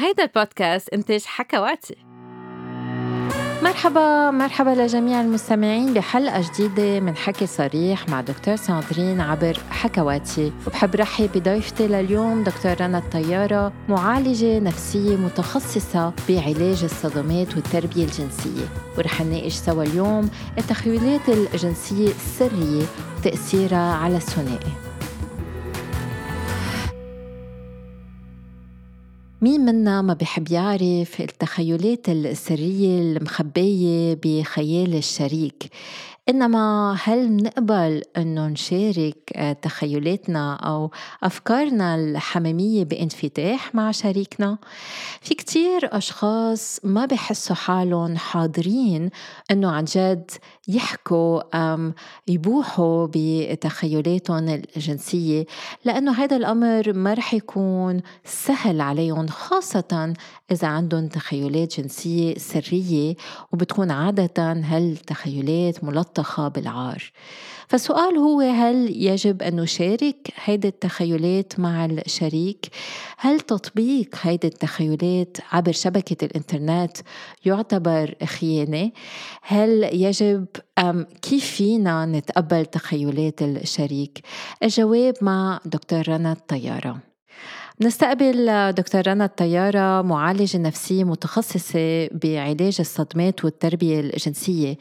هيدا البودكاست إنتاج حكواتي. مرحبا مرحبا لجميع المستمعين بحلقة جديدة من حكي صريح مع دكتور ساندرين عبر حكواتي. وبحب رحب بضيفتي لليوم دكتور رنا الطيارة معالجة نفسية متخصصة بعلاج الصدمات والتربية الجنسية. ورح نناقش سوا اليوم التخيلات الجنسية السرية وتأثيرها على الثنائي. مين منا ما بحب يعرف التخيلات السرية المخبية بخيال الشريك إنما هل نقبل إنه نشارك تخيلاتنا أو أفكارنا الحميمية بانفتاح مع شريكنا؟ في كتير أشخاص ما بحسوا حالهم حاضرين إنه عن جد يحكوا يبوحوا بتخيلاتهم الجنسية لأنه هذا الأمر ما رح يكون سهل عليهم خاصة إذا عندهم تخيلات جنسية سرية وبتكون عادة هالتخيلات ملطخة بالعار. فالسؤال هو هل يجب أن نشارك هيدي التخيلات مع الشريك؟ هل تطبيق هيدي التخيلات عبر شبكة الإنترنت يعتبر خيانة؟ هل يجب أم كيف فينا نتقبل تخيلات الشريك؟ الجواب مع دكتور رنا الطيارة نستقبل دكتور رنا الطيارة معالجة نفسية متخصصة بعلاج الصدمات والتربية الجنسية.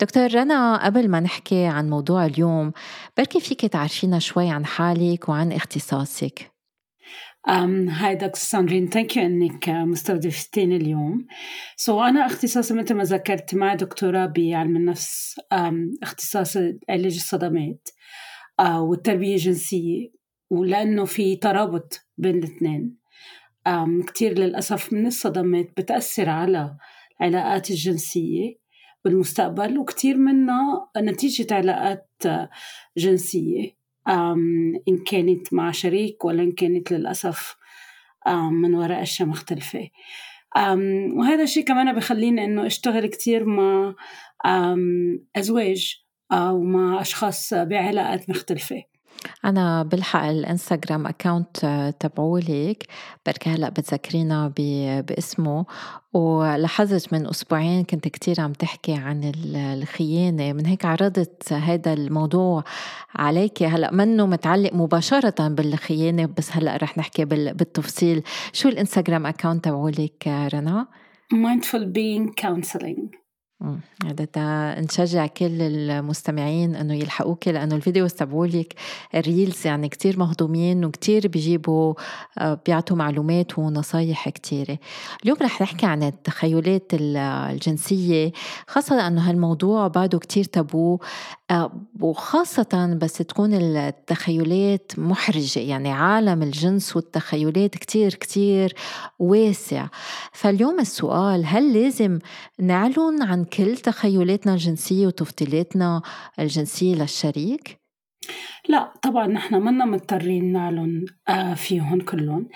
دكتور رنا قبل ما نحكي عن موضوع اليوم بركي فيك تعرفينا شوي عن حالك وعن اختصاصك. hi دكتور ساندرين thank you إنك مستضيفتيني اليوم. سو so, أنا اختصاصي مثل ما ذكرت معي دكتوراه بعلم النفس um, اختصاص علاج الصدمات uh, والتربية الجنسية ولأنه في ترابط بين الاثنين. كتير للأسف من الصدمات بتأثر على العلاقات الجنسية بالمستقبل وكتير منها نتيجة علاقات جنسية. إن كانت مع شريك ولا إن كانت للأسف من وراء أشياء مختلفة. وهذا الشيء كمان بخليني إنه أشتغل كتير مع أزواج أو مع أشخاص بعلاقات مختلفة. أنا بلحق الإنستغرام أكاونت تبعولك بركي هلأ بتذكرينا باسمه. ولاحظت من أسبوعين كنت كتير عم تحكي عن الخيانة. من هيك عرضت هذا الموضوع عليك هلأ منه متعلق مباشرة بالخيانة بس هلأ رح نحكي بالتفصيل. شو الإنستغرام account تبعولك رنا؟ Mindful Being Counseling. هذا نشجع كل المستمعين إنه يلحقوك لأنه الفيديو تبعولك ال reels يعني كتير مهضومين وكتير بيجيبوا آه، بيعطوا معلومات ونصايح كتيرة. اليوم رح نحكي عن التخيلات الجنسية خاصة إنه هالموضوع بعده كتير تابو. وخاصة بس تكون التخيلات محرجة يعني عالم الجنس والتخيلات كتير كتير واسع فاليوم السؤال هل لازم نعلن عن كل تخيلاتنا الجنسية وتفضيلاتنا الجنسية للشريك؟ لا طبعا نحن منا مضطرين نعلن آه، فيهم كلهم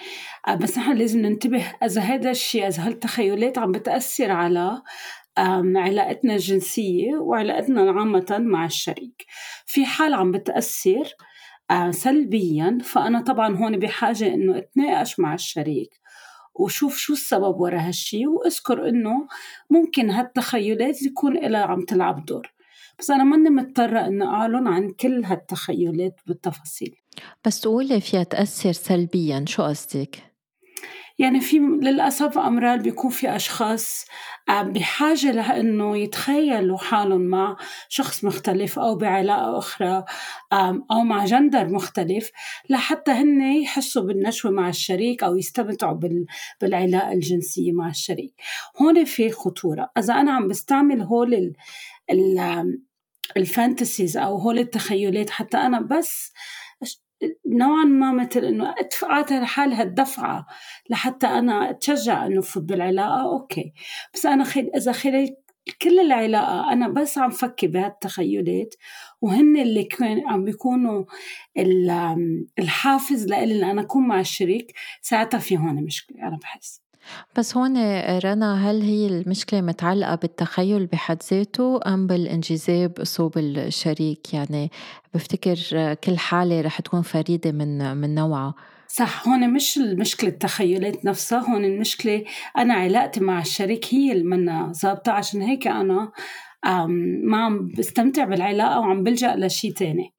آه، بس نحن لازم ننتبه إذا هذا الشيء إذا هالتخيلات عم بتأثر على علاقتنا الجنسية وعلاقتنا عامة مع الشريك. في حال عم بتأثر سلبيا فأنا طبعا هون بحاجة إنه أتناقش مع الشريك وشوف شو السبب ورا هالشي وأذكر إنه ممكن هالتخيلات يكون لها عم تلعب دور. بس أنا ماني مضطرة إني أعلن عن كل هالتخيلات بالتفاصيل. بس تقولي فيها تأثر سلبيا شو قصدك؟ يعني في للأسف أمرار بيكون في أشخاص آه، بحاجة لأنه يتخيلوا حالهم مع شخص مختلف أو بعلاقة أخرى أو مع جندر مختلف لحتى هن يحسوا بالنشوة مع الشريك أو يستمتعوا بالعلاقة الجنسية مع الشريك. هون في خطورة. إذا أنا عم بستعمل هول ال ال ال fantasies أو هول التخيلات حتى أنا بس نوعا ما مثل إنه اعطي لحالها الدفعة لحتى أنا أتشجع إنه فوت بالعلاقه أوكي. بس أنا خل... إذا خلال كل العلاقة أنا بس عم فكر بهالتخيلات وهن اللي كان عم بيكونوا الحافز لإلي أنا أكون مع الشريك ساعتها في هون مشكلة أنا بحس. بس هون رنا هل هي المشكلة متعلقة بالتخيل بحد ذاته أم بالانجذاب صوب الشريك؟ يعني بفتكر كل حالة رح تكون فريدة من من نوعها. صح هون مش المشكلة التخيلات نفسها هون المشكلة أنا علاقتي مع الشريك هي اللي منا ظابطة عشان هيك أنا ما عم بستمتع بالعلاقة وعم بلجأ لشي تاني.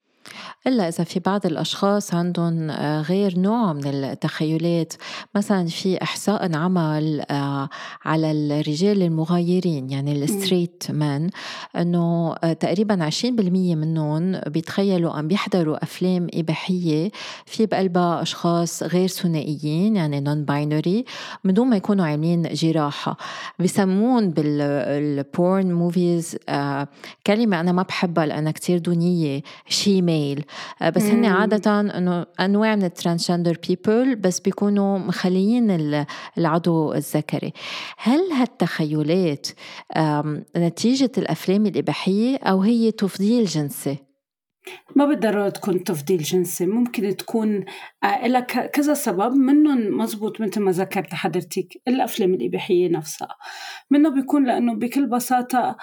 إلا إذا في بعض الأشخاص عندهم آه، غير نوع من التخيلات. مثلا في إحصاء انعمل آه، على الرجال المغايرين يعني الستريت مان أنه آه، تقريبا 20% منهم بيتخيلوا أم بيحضروا أفلام إباحية في بقلبها أشخاص غير ثنائيين يعني non-binary من دون ما يكونوا عاملين جراحة. بسمون بال porn movies كلمة أنا ما بحبها لأنها كتير دونية shemale آه، بس هن عادة إنه أنواع من ال transgender people بس بيكونوا مخليين العضو الذكري. هل هالتخيلات نتيجة الأفلام الإباحية أو هي تفضيل جنسي؟ ما بالضرورة تكون تفضيل جنسي ممكن تكون آه، لها كذا سبب منهم مزبوط مثل ما ذكرت حضرتك الأفلام الإباحية نفسها. منه بيكون لأنه بكل بساطة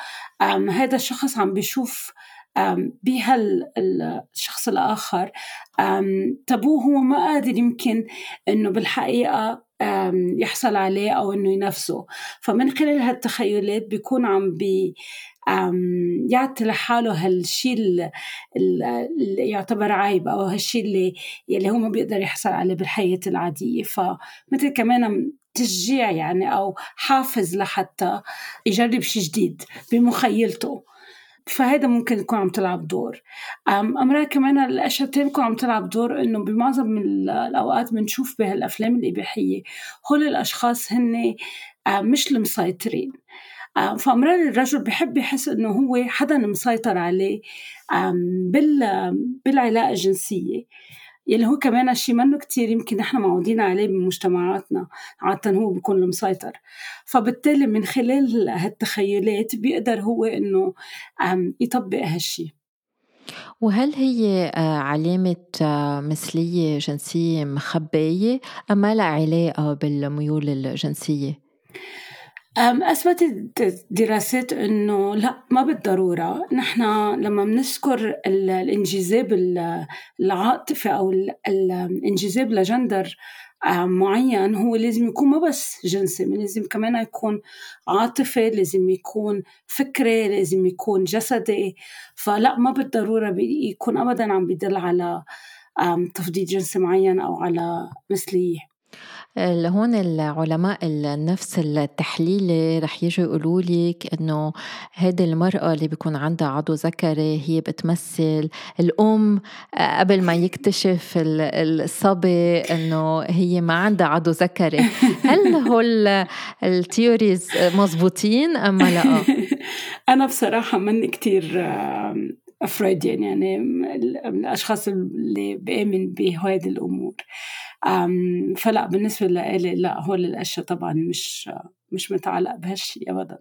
هذا الشخص عم بيشوف بهالشخص الآخر. تبوه هو ما قادر يمكن إنه بالحقيقة يحصل عليه أو إنه ينفسه فمن خلال هالتخيلات بيكون عم بي يعطي لحاله هالشيء اللي يعتبر عيب أو هالشيء اللي يلي هو ما بيقدر يحصل عليه بالحياة العادية. فمثل كمان تشجيع يعني أو حافز لحتى يجرب شيء جديد بمخيلته. فهذا ممكن يكون عم تلعب دور. أمرار كمان الأشياء التانية عم تلعب دور إنه بمعظم الأوقات بنشوف بهالأفلام الإباحية. هول الأشخاص هن مش المسيطرين. فأمرار الرجل بحب يحس إنه هو حدا مسيطر عليه بالعلاقة الجنسية. يلي هو كمان شيء منه كتير يمكن نحن معودين عليه بمجتمعاتنا عادة هو بيكون المسيطر فبالتالي من خلال هالتخيلات بيقدر هو إنه يطبق هالشي وهل هي آه، علامة آه، مثلية جنسية مخبية أم ما لها علاقة بالميول الجنسية؟ أثبتت دراسات إنه لا ما بالضرورة. نحن لما بنذكر الانجذاب العاطفي أو الانجذاب لجندر معين هو لازم يكون ما بس جنسي لازم كمان يكون عاطفي لازم يكون فكري لازم يكون جسدي. فلا ما بالضرورة يكون أبدا عم بيدل على تفضيل جنسي معين أو على مثلية. هون العلماء النفس التحليلي رح يجوا يقولوا لك إنه هيدي المرأة اللي بيكون عندها عضو ذكري هي بتمثل. الأم قبل ما يكتشف الصبي إنه هي ما عندها عضو ذكري. هل هول التيوريز مزبوطين أم لا؟ أنا بصراحة من كتير افريديان يعني من الأشخاص اللي بآمن بهذه الأمور. فلا بالنسبة لإلي لا هول الأشياء طبعا مش مش متعلق بهالشيء أبدا.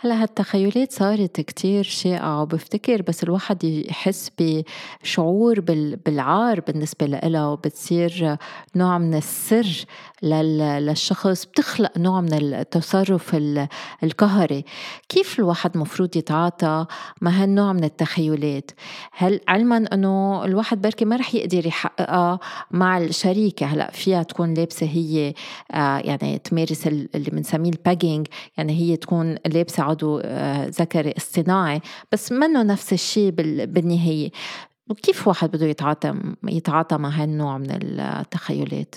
هلا هالتخيلات صارت كتير شائعة وبفتكر بس الواحد يحس بشعور بالعار بالنسبة لها وبتصير نوع من السر للشخص بتخلق نوع من التصرف القهري. كيف الواحد مفروض يتعاطى مع هالنوع من التخيلات؟ هل علما إنه الواحد بركي ما رح يقدر يحققها مع الشريكة؟ هلا فيها تكون لابسة هي آه، يعني تمارس اللي بنسميه الباجينج يعني هي تكون لابسة عضو آه، ذكري اصطناعي بس منه نفس الشيء بالنهاية. وكيف واحد بده يتعاطى يتعاطى مع هالنوع من التخيلات؟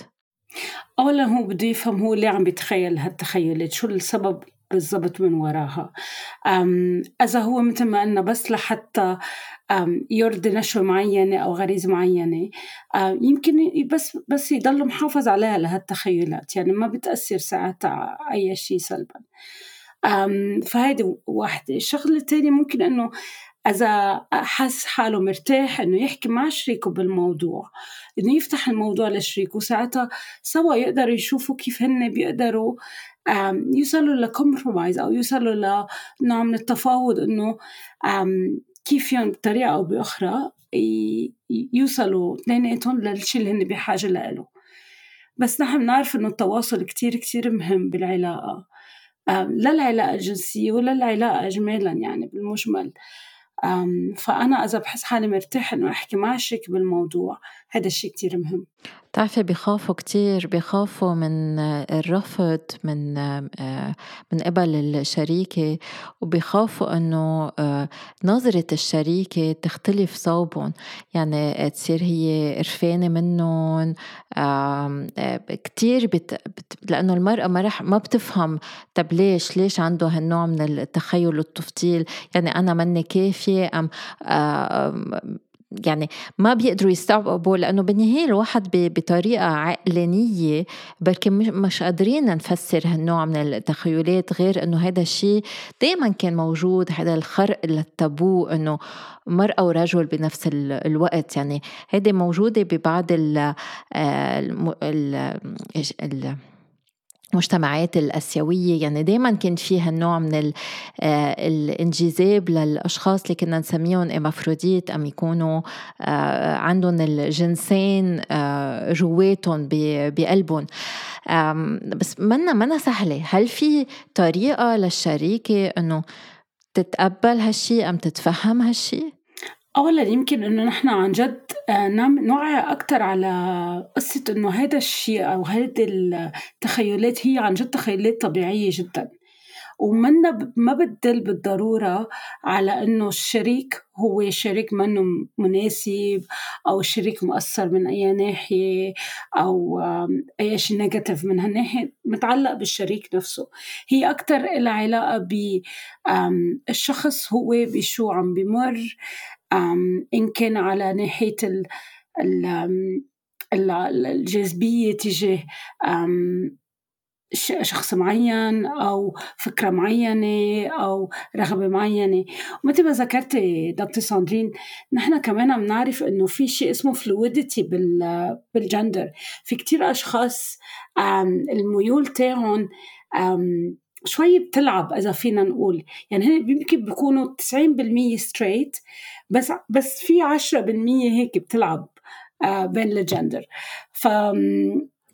أولا هو بده يفهم هو ليه عم بيتخيل هالتخيلات شو السبب بالضبط من وراها. إذا هو مثل ما قلنا بس لحتى يرضي نشوة معينة أو غريزة معينة يمكن بس بس يضل محافظ عليها لهالتخيلات. يعني ما بتأثر ساعتها أي شيء سلبا. فهيدي واحدة. الشغلة الثانية ممكن إنه إذا حس حاله مرتاح إنه يحكي مع شريكه بالموضوع إنه يفتح الموضوع لشريكه. وساعتها سوا يقدروا يشوفوا كيف هن بيقدروا يوصلوا لكومبرومايز أو يوصلوا لنوع من التفاوض إنه كيف يوم بطريقة أو بأخرى يوصلوا اثنيناتهم للشي اللي هن بحاجة له بس نحن بنعرف إنه التواصل كتير كتير مهم بالعلاقة. لا العلاقة الجنسية ولا العلاقة إجمالا يعني بالمجمل. فأنا إذا بحس حالي مرتاح إنه أحكي مع شريك بالموضوع هذا الشيء كتير مهم. بتعرفي بيخافوا كتير بيخافوا من الرفض من من قبل الشريكة وبيخافوا إنه نظرة الشريكة تختلف صوبهم. يعني تصير هي قرفانة منهم كتير بت... لأنه المرأة ما رح ما بتفهم طب ليش؟ ليش عنده هالنوع من التخيل والتفضيل؟ يعني أنا مني كافية أم يعني ما بيقدروا يستوعبوا لأنه بالنهايه الواحد بطريقة عقلانية بركي مش قادرين نفسر هالنوع من التخيلات غير إنه هذا الشيء دائما كان موجود هذا الخرق للتابو إنه مرأة ورجل بنفس الوقت. يعني هذه موجودة ببعض ال ال ال المجتمعات الآسيوية يعني دايما كان في هالنوع من آه، الانجذاب للأشخاص اللي كنا نسميهم إمافروديت أم يكونوا آه، عندهم الجنسين آه، جواتهم بقلبهم بس منا منا سهلة هل في طريقة للشريكة أنه تتقبل هالشي أم تتفهم هالشي؟ أولا يمكن إنه نحن عن جد آه، نعم نوعي أكتر على قصة إنه هذا الشيء أو هذه التخيلات هي عن جد تخيلات طبيعية جدا. ومنا ما بتدل بالضرورة على إنه الشريك هو شريك منه مناسب أو الشريك مؤثر من أي ناحية أو أي شيء نيجاتيف من هالناحية متعلق بالشريك نفسه. هي أكتر لها علاقة بالشخص هو بشو عم بمر إن كان على ناحية ال ال الجاذبية تجاه شخص معين أو فكرة معينة أو رغبة معينة. ومثل ما ذكرتي دكتور ساندرين نحن كمان عم نعرف إنه في شيء اسمه fluidity بالجندر. في كتير أشخاص الميول تاعهم شوي بتلعب إذا فينا نقول. يعني هن يمكن بيكونوا 90% straight بس بس في 10% هيك بتلعب آه، بين الجندر ف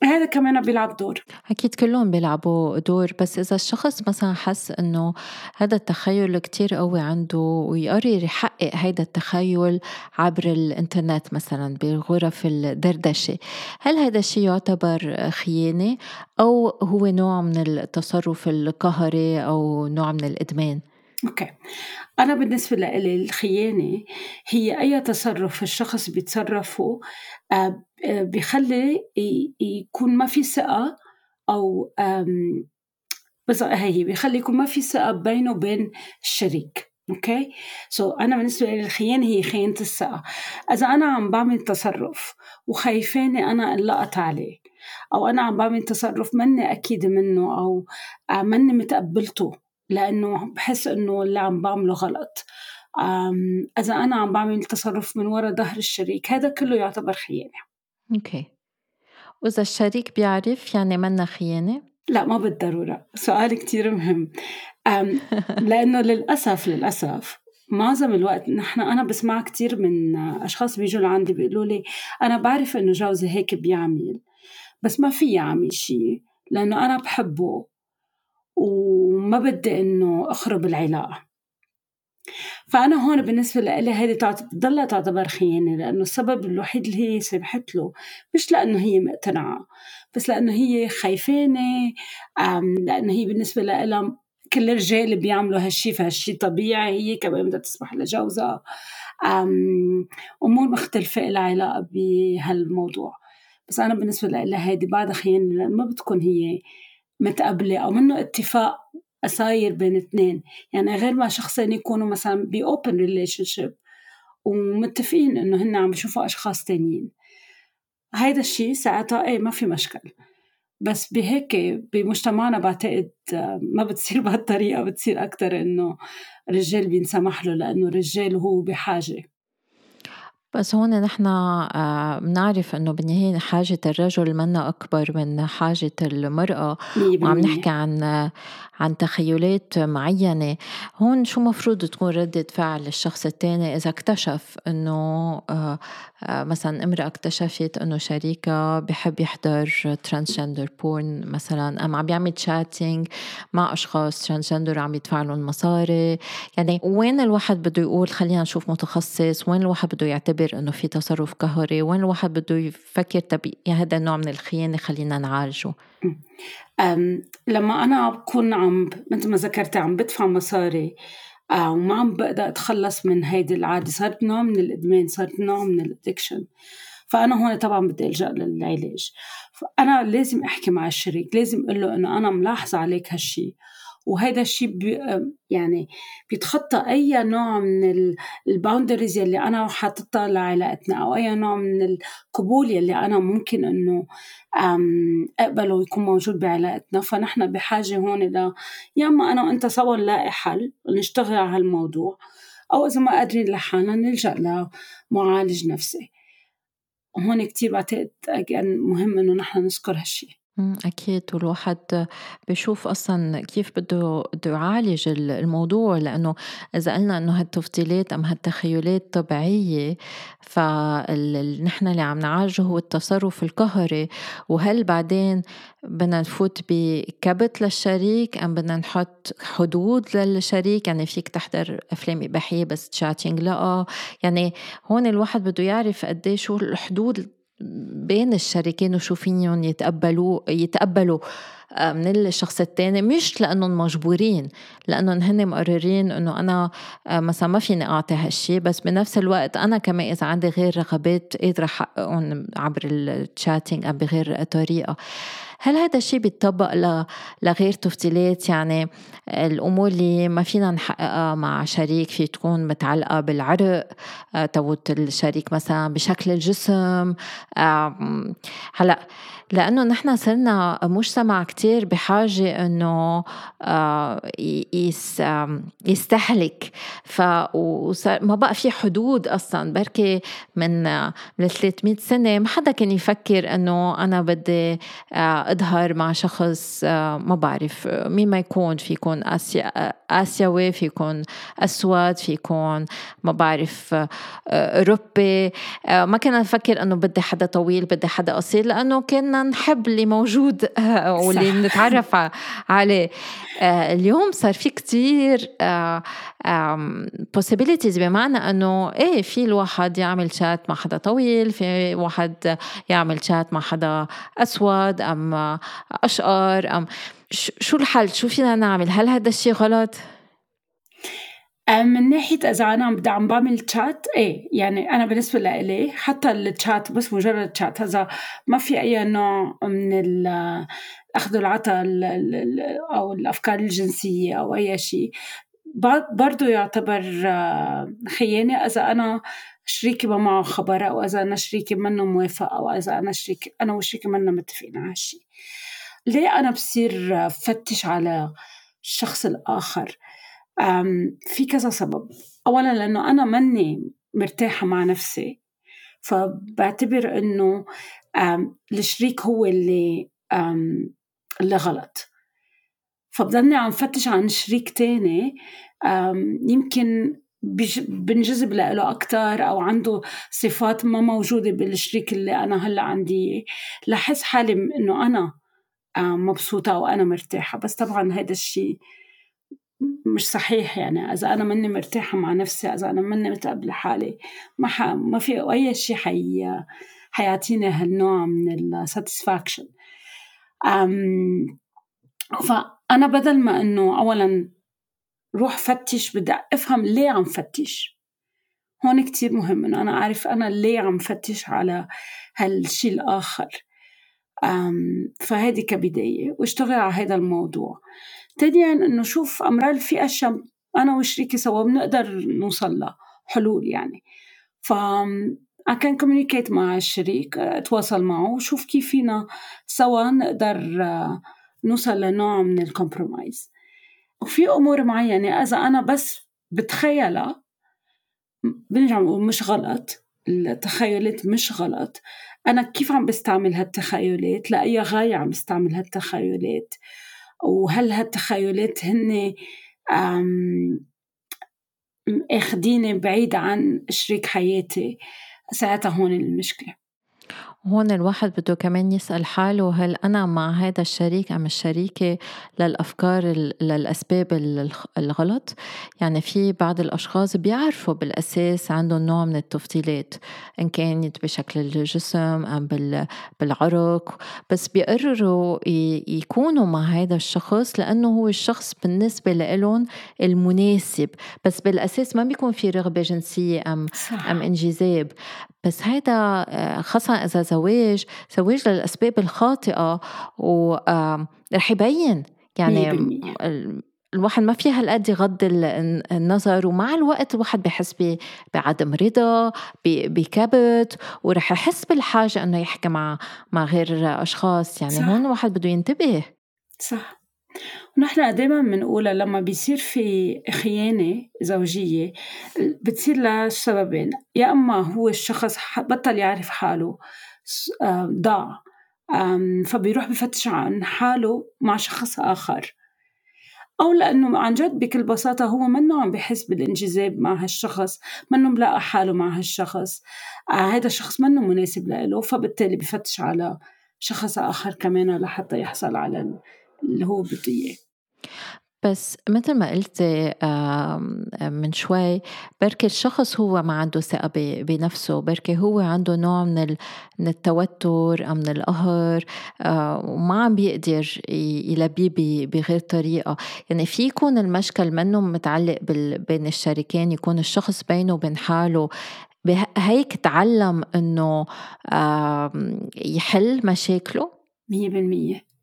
هذا كمان بيلعب دور أكيد كلهم بيلعبوا دور بس إذا الشخص مثلا حس إنه هذا التخيل كتير قوي عنده ويقرر يحقق هذا التخيل عبر الإنترنت مثلا بغرف الدردشة هل هذا الشيء يعتبر خيانة أو هو نوع من التصرف القهري أو نوع من الإدمان؟ أوكي. أنا بالنسبة لي الخيانه هي أي تصرف الشخص بيتصرفه آه، بيخلي يكون ما في ثقة أو بس هي بيخلي يكون ما في ثقة بينه وبين الشريك. أوكي؟ so, أنا بالنسبة لي الخيانه هي خيانة الثقة. إذا أنا عم بعمل تصرف وخايفاني أنا انلقط عليه أو أنا عم بعمل تصرف مني أكيد منه أو آه، مني متقبلته لأنه بحس إنه اللي عم بعمله غلط. إذا أنا عم بعمل تصرف من وراء ظهر الشريك هذا كله يعتبر خيانة. أوكي. وإذا الشريك بيعرف يعني منا خيانة؟ لا ما بالضرورة. سؤال كتير مهم. لأنه للأسف للأسف معظم الوقت نحن أنا بسمع كتير من أشخاص بيجوا لعندي بيقولوا لي أنا بعرف إنه جوزي هيك بيعمل بس ما في يعمل شيء لأنه أنا بحبه. وما بدي إنه أخرب العلاقة. فأنا هون بالنسبة لي هذه بتضلها تعتبر خيانة لأنه السبب الوحيد اللي هي سمحت له مش لأنه هي مقتنعة بس لأنه هي خايفانة لأنه هي بالنسبة لها كل الرجال بيعملوا هالشي فهالشي طبيعي هي كمان بدها تسمح لجوزها. أمور مختلفة لها علاقة بهالموضوع. بس أنا بالنسبة لي هيدي بعدها خيانة لأنه ما بتكون هي متقبلة أو منه اتفاق أساير بين اثنين. يعني غير ما شخصين يكونوا مثلا ب open relationship ومتفقين إنه هن عم بيشوفوا أشخاص تانيين. هيدا الشيء ساعتها إيه ما في مشكل. بس بهيك بمجتمعنا بعتقد ما بتصير بهالطريقة بتصير أكتر إنه الرجال بينسمح له لأنه الرجال هو بحاجة. بس هون نحن آه، بنعرف إنه بالنهاية حاجة الرجل منا أكبر من حاجة المرأة. وعم نحكي عن عن تخيلات معينة. هون شو مفروض تكون ردة فعل الشخص الثاني إذا اكتشف إنه آه، آه، مثلا امرأة اكتشفت إنه شريكها بحب يحضر transgender porn مثلا أم عم بيعمل chatting مع أشخاص transgender عم يدفع لهم مصاري. يعني وين الواحد بده يقول خلينا نشوف متخصص؟ وين الواحد بده يعتبر يعتبر إنه في تصرف قهري. وين الواحد بده يفكر طب هذا النوع من الخيانة خلينا نعالجه؟ لما أنا بكون عم مثل ما ذكرت عم بدفع مصاري وما عم بقدر أتخلص من هيدي العادة صارت نوع من الإدمان صارت نوع من ال addiction. فأنا هون طبعا بدي ألجأ للعلاج. فأنا لازم أحكي مع الشريك لازم أقول له إنه أنا ملاحظة عليك هالشي. وهذا الشيء بي يعني بيتخطى أي نوع من ال boundaries يلي أنا حاططها لعلاقتنا أو أي نوع من القبول يلي أنا ممكن إنه أقبله ويكون موجود بعلاقتنا فنحن بحاجة هون ل يا أما أنا وأنت سوا نلاقي حل ونشتغل على هالموضوع أو إذا ما قادرين لحالنا نلجأ لمعالج نفسي. هون كتير بعتقد مهم إنه نحن نذكر هالشي. أكيد. والواحد بيشوف أصلا كيف بده بده يعالج الموضوع لأنه إذا قلنا إنه هالتفضيلات أم هالتخيلات طبيعية فنحن اللي عم نعالجه هو التصرف القهري. وهل بعدين بدنا نفوت بكبت للشريك أم بدنا نحط حدود للشريك؟ يعني فيك تحضر أفلام إباحية بس تشاتينج لا يعني هون الواحد بده يعرف قد شو الحدود بين الشريكين وشو فيهم يتقبلوا يتقبلوا آه، من الشخص الثاني مش لأنهم مجبورين لأنهم هن مقررين إنه أنا آه، مثلا ما فيني أعطي هالشي. بس بنفس الوقت أنا كمان إذا عندي غير رغبات قادره أحققهم عبر التشاتينج أو بغير طريقة. هل هذا الشيء بيتطبق لغير تفضيلات؟ يعني الأمور اللي ما فينا نحققها مع شريك في تكون متعلقة بالعرق آه، توت الشريك مثلا بشكل الجسم هلأ لأنه نحن صرنا مجتمع كتير بحاجة إنه آه، يستهلك. ف ما بقى في حدود أصلا. بركي من من 300 سنة ما حدا كان يفكر إنه أنا بدي آه، أظهر مع شخص آه، ما بعرف. مين ما يكون في يكون آسيوي في يكون أسود في يكون ما بعرف أوروبي. ما كنا نفكر إنه بدي حدا طويل بدي حدا قصير. لأنه كنا بدنا نحب اللي موجود آه، واللي بنتعرف عليه. آه، اليوم صار في كتير آه، possibilities بمعنى إنه إيه في الواحد يعمل شات مع حدا طويل في واحد يعمل شات مع حدا أسود أم أشقر أم شو الحل؟ شو فينا نعمل؟ هل هذا الشيء غلط؟ من ناحية إذا أنا بدي عم بعمل تشات إيه يعني أنا بالنسبة لإلي حتى التشات بس مجرد تشات هذا ما في أي نوع من الأخذ والعطاء أو الأفكار الجنسية أو أي شيء برضه يعتبر آه، خيانة. إذا أنا شريكي ما معه خبر أو إذا أنا شريكي منه موافق أو إذا أنا شريك أنا وشريكي منا متفقين على هالشيء. ليه أنا بصير فتش على الشخص الآخر؟ في كذا سبب. أولا لأنه أنا مني مرتاحة مع نفسي فبعتبر إنه الشريك هو اللي اللي غلط. فبضلني عم فتش عن شريك تاني يمكن بنجذب له أكتر أو عنده صفات ما موجودة بالشريك اللي أنا هلأ عندي. لحس حالي إنه أنا مبسوطة وأنا مرتاحة. بس طبعا هذا الشيء مش صحيح يعني. إذا أنا ماني مرتاحة مع نفسي إذا أنا ماني متقبلة حالي ما ح... ما في أي شيء حي... حيعطيني هالنوع من الساتسفاكشن أم... فأنا بدل ما إنه أولا روح فتش بدي أفهم ليه عم فتش. هون كتير مهم إنه أنا أعرف أنا ليه عم فتش على هالشي الآخر. أم... فهذه كبداية واشتغل على هذا الموضوع. ثانيا انه شوف امرار في اشياء أنا وشريكي سوا بنقدر نوصل لها حلول يعني. ف can communicate مع الشريك أتواصل معه وشوف كيف فينا سوا نقدر نوصل لنوع من ال compromise وفي أمور معينة إذا أنا بس بتخيلها بنرجع مش غلط. التخيلات مش غلط. أنا كيف عم بستعمل هالتخيلات؟ لأي غاية عم بستعمل هالتخيلات. وهل هالتخيلات هن آخديني بعيد عن شريك حياتي؟ ساعتها هون المشكلة. هون الواحد بده كمان يسأل حاله هل أنا مع هذا الشريك أم الشريكة للأفكار للأسباب الغلط يعني في بعض الأشخاص بيعرفوا بالأساس عندهم نوع من التفضيلات إن كانت بشكل الجسم أم بالعرق بس بيقرروا يكونوا مع هذا الشخص لأنه هو الشخص بالنسبة لهم المناسب بس بالأساس ما بيكون في رغبة جنسية أم, صح. أم انجذاب بس هيدا آه، خاصة إذا زواج زواج للأسباب الخاطئة ورح يبين. يعني الواحد ما في هالقد يغض النظر ومع الوقت الواحد بحس بعدم رضا بكبت ورح يحس بالحاجة إنه يحكي مع مع غير أشخاص. يعني صح. هون الواحد بده ينتبه. صح. ونحن دائما بنقولها لما بيصير في خيانة زوجية بتصير لسببين. يا أما هو الشخص بطل يعرف حاله ضاع فبيروح بفتش عن حاله مع شخص آخر. أو لأنه عن جد بكل بساطة هو منه عم بحس بالانجذاب مع هالشخص منه ملاقى حاله مع هالشخص. آه هذا الشخص منه مناسب له فبالتالي بفتش على شخص آخر كمان لحتى يحصل على اللي هو بده إياه. بس مثل ما قلتي من شوي بركي الشخص هو ما عنده ثقة بنفسه. بركي هو عنده نوع من من التوتر أو من القهر آه، وما عم بيقدر يلبيه بغير طريقة. يعني في يكون المشكل منه متعلق بين الشريكين يكون الشخص بينه وبين حاله. هيك تعلم إنه يحل مشاكله؟ مية بالمية.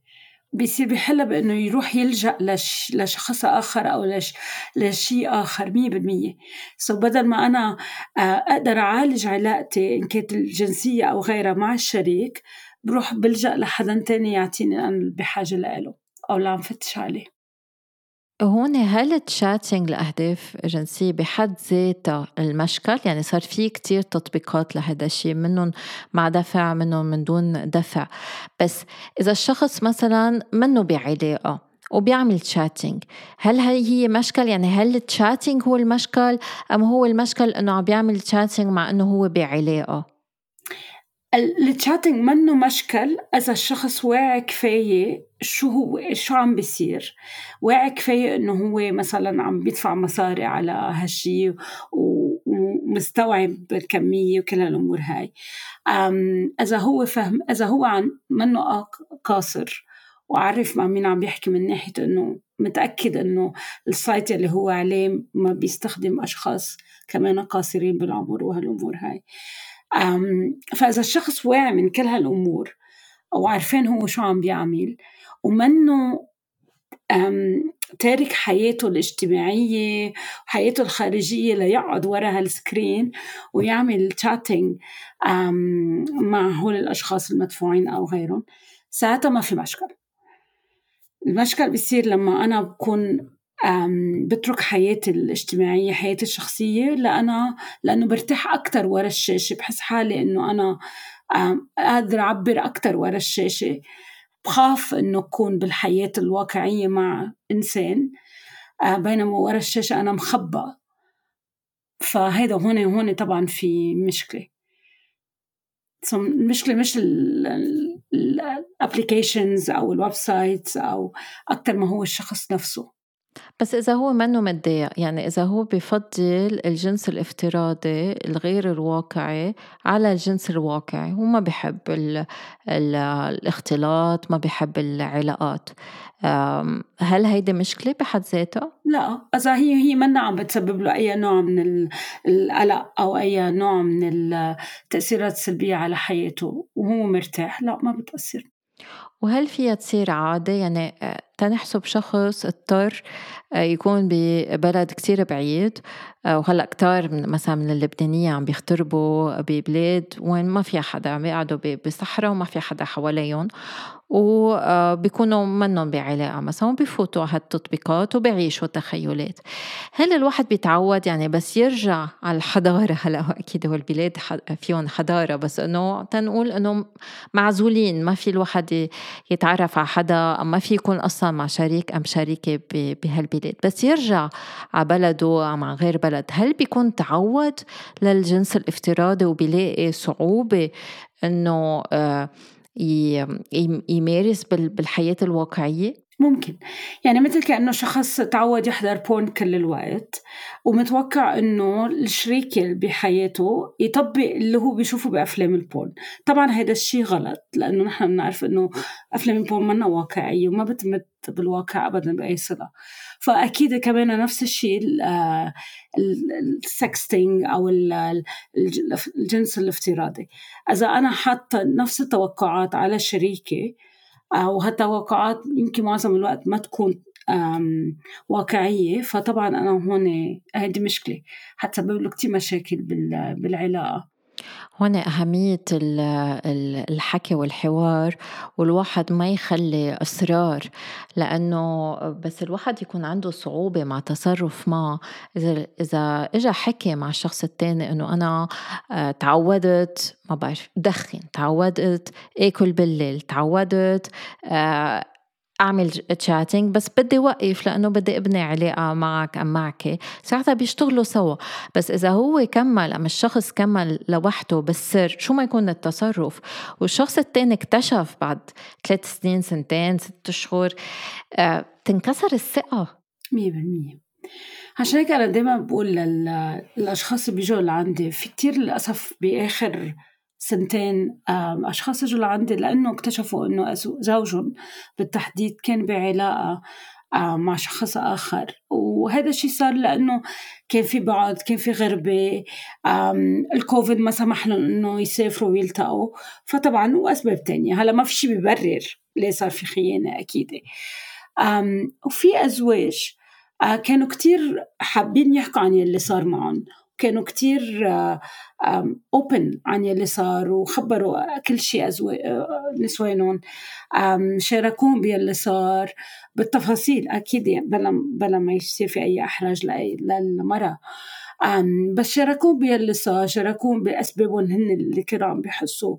بيصير بحلها بانه يروح يلجأ لش لشخص آخر أو لش لشيء آخر مية بالمية. سو بدل ما أنا آه، أقدر أعالج علاقتي إن كانت الجنسية أو غيرها مع الشريك بروح بلجأ لحدا تاني يعطيني أنا بحاجه لإله أو اللي عم فتش عليه. هون هل ال chatting لأهداف جنسية بحد ذاتها المشكل؟ يعني صار في كتير تطبيقات لهذا الشيء منهم مع دفع منهم من دون دفع. بس إذا الشخص مثلا منه بعلاقة وبيعمل chatting هل هي هي مشكل؟ يعني هل ال chatting هو المشكل أم هو المشكل إنه عم بيعمل chatting مع إنه هو بعلاقة؟ التشاتنج منه مشكل إذا الشخص واعي كفاية شو هو شو عم بيصير. واعي كفاية إنه هو مثلا عم بيدفع مصاري على هالشي ومستوعب الكمية وكل هالأمور هاي. إذا هو فهم إذا هو عن منه قاصر وعرف مع مين عم يحكي من ناحيه إنه متأكد إنه السايت اللي هو عليه ما بيستخدم أشخاص كمان قاصرين بالعمر وهالأمور هاي. فإذا الشخص واعي من كل هالأمور أو عارفين هو شو عم بيعمل ومنه تارك حياته الاجتماعية وحياته الخارجية ليقعد ورا هالسكرين ويعمل تشاتينج مع هول الأشخاص المدفوعين أو غيرهم ساعتها ما في مشكل. المشكل بيصير لما أنا بكون بترك حياتي الاجتماعية حياتي الشخصية لأنا لأنه برتاح أكتر ورا الشاشة. بحس حالي إنه أنا قادرة أعبر أكتر ورا الشاشة. بخاف إنه أكون بالحياة الواقعية مع إنسان بينما ورا الشاشة أنا مخبى فهيدا هون هون طبعا في مشكلة. المشكلة مش ال applications أو ال websites أو أكتر ما هو الشخص نفسه. بس إذا هو منه متضايق يعني إذا هو بفضل الجنس الافتراضي الغير الواقعي على الجنس الواقعي. هو ما بحب ال ال الاختلاط ما بحب العلاقات. هل هيدي مشكلة بحد ذاتها؟ لا إذا هي هي منا عم بتسبب له أي نوع من القلق أو أي نوع من التأثيرات السلبية على حياته وهو مرتاح لا ما بتأثر. وهل فيها تصير عادة؟ يعني آه، تنحسب شخص اضطر آه، يكون ببلد كتير بعيد آه، وهلأ كتار من مثلا من اللبنانية عم بيختربوا ببلاد وين ما في حدا عم بيقعدوا بصحراء وما في حدا حواليهم وبيكونوا منهم بعلاقة مثلا بفوتوا على هالتطبيقات وبيعيشوا تخيلات. هل الواحد بيتعود يعني بس يرجع على الحضارة؟ هلأ أكيد هو البلاد فيهم حضارة بس إنه تنقول إنه معزولين ما في الواحد يتعرف على حدا ما في يكون أصلا مع شريك أم شريكة بهالبلاد. بس يرجع على بلده أم على غير بلد هل بيكون تعود للجنس الافتراضي وبيلاقي صعوبة إنه آه، يمارس بالحياة الواقعية؟ ممكن. يعني مثل كأنه شخص تعود يحضر بورن كل الوقت ومتوقع إنه الشريك بحياته يطبق اللي هو بيشوفه بأفلام ال porn طبعا هذا الشيء غلط لأنه نحن بنعرف إنه أفلام ال porn منا واقعية وما بتمت بالواقع ابدا بأي صلة. فأكيد كمان نفس الشيء ال sexting أو الجنس الافتراضي. إذا أنا حاطة نفس التوقعات على شريكي وهالتوقعات يمكن معظم الوقت ما تكون واقعية. فطبعا أنا هون هيدي مشكلة. حتسبب له كتير مشاكل بالعلاقة. هون أهمية الحكي والحوار والواحد ما يخلي أسرار لأنه بس الواحد يكون عنده صعوبة مع تصرف ما. إذا إذا إجا حكي مع الشخص التاني إنه أنا آه، تعودت ما بعرف دخن تعودت آكل بالليل تعودت آه، أعمل تشاتنج بس بدي وقف لأنه بدي أبني علاقة معك أم معك ساعتها بيشتغلوا سوا. بس إذا هو كمل أم الشخص كمل لوحده بالسر شو ما يكون التصرف؟ والشخص الثاني اكتشف بعد ثلاث سنين سنتين ست شهور آه، تنكسر الثقة. 100% عشان هيك أنا دائما بقول للأشخاص اللي بيجوا لعندي في كتير للأسف بآخر سنتين أشخاص اجوا لعندي لأنه اكتشفوا إنه زوجهم بالتحديد كان بعلاقة مع شخص آخر. وهذا الشيء صار لأنه كان في بعد كان في غربة الكوفيد ما سمح لهم إنه يسافروا ويلتقوا. فطبعا وأسباب تانية. هلأ ما في شيء بيبرر ليه صار في خيانة أكيد. وفي أزواج كانوا كتير حابين يحكوا عن يلي صار معهم. كانوا كتير اوبن عن يلي صار وخبروا كل شيء نسوانهم. شاركوهم باللي صار. بالتفاصيل أكيد يعني بلا بلا ما يصير في أي إحراج للمرأة. بس شاركوهم باللي صار شاركوهم بأسبابهم هن اللي كانوا عم بيحسوا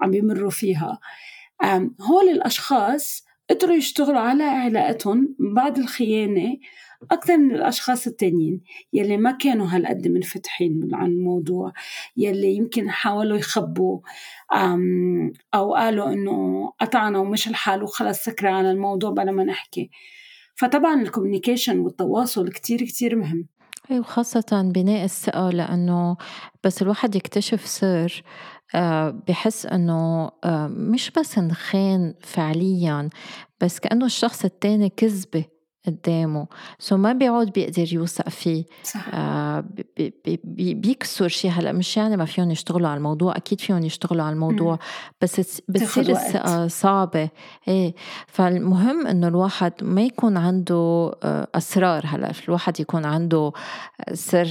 عم بيمروا فيها. هول الأشخاص قدروا يشتغلوا على علاقتهم بعد الخيانة أكثر من الأشخاص التانيين يلي ما كانوا هالقد منفتحين عن الموضوع يلي يمكن حاولوا يخبوا أو قالوا إنه قطعنا ومش الحال وخلص سكرنا الموضوع بلا ما نحكي. فطبعا ال communication والتواصل كتير كتير مهم. أي وخاصة بناء الثقة لأنه بس الواحد يكتشف سر آه، بحس إنه آه، مش بس نخان فعليا بس كأنه الشخص التاني كذبة. قدامه so ما بيعود بيقدر يوثق فيه. صح. آه بي بي بيكسر شيء هلأ مش يعني ما فيهم يشتغلوا على الموضوع. أكيد فيهم يشتغلوا على الموضوع. مم. بس بتصير الثقه صعبة. إيه. فالمهم إنه الواحد ما يكون عنده آه، أسرار هلأ. الواحد يكون عنده سر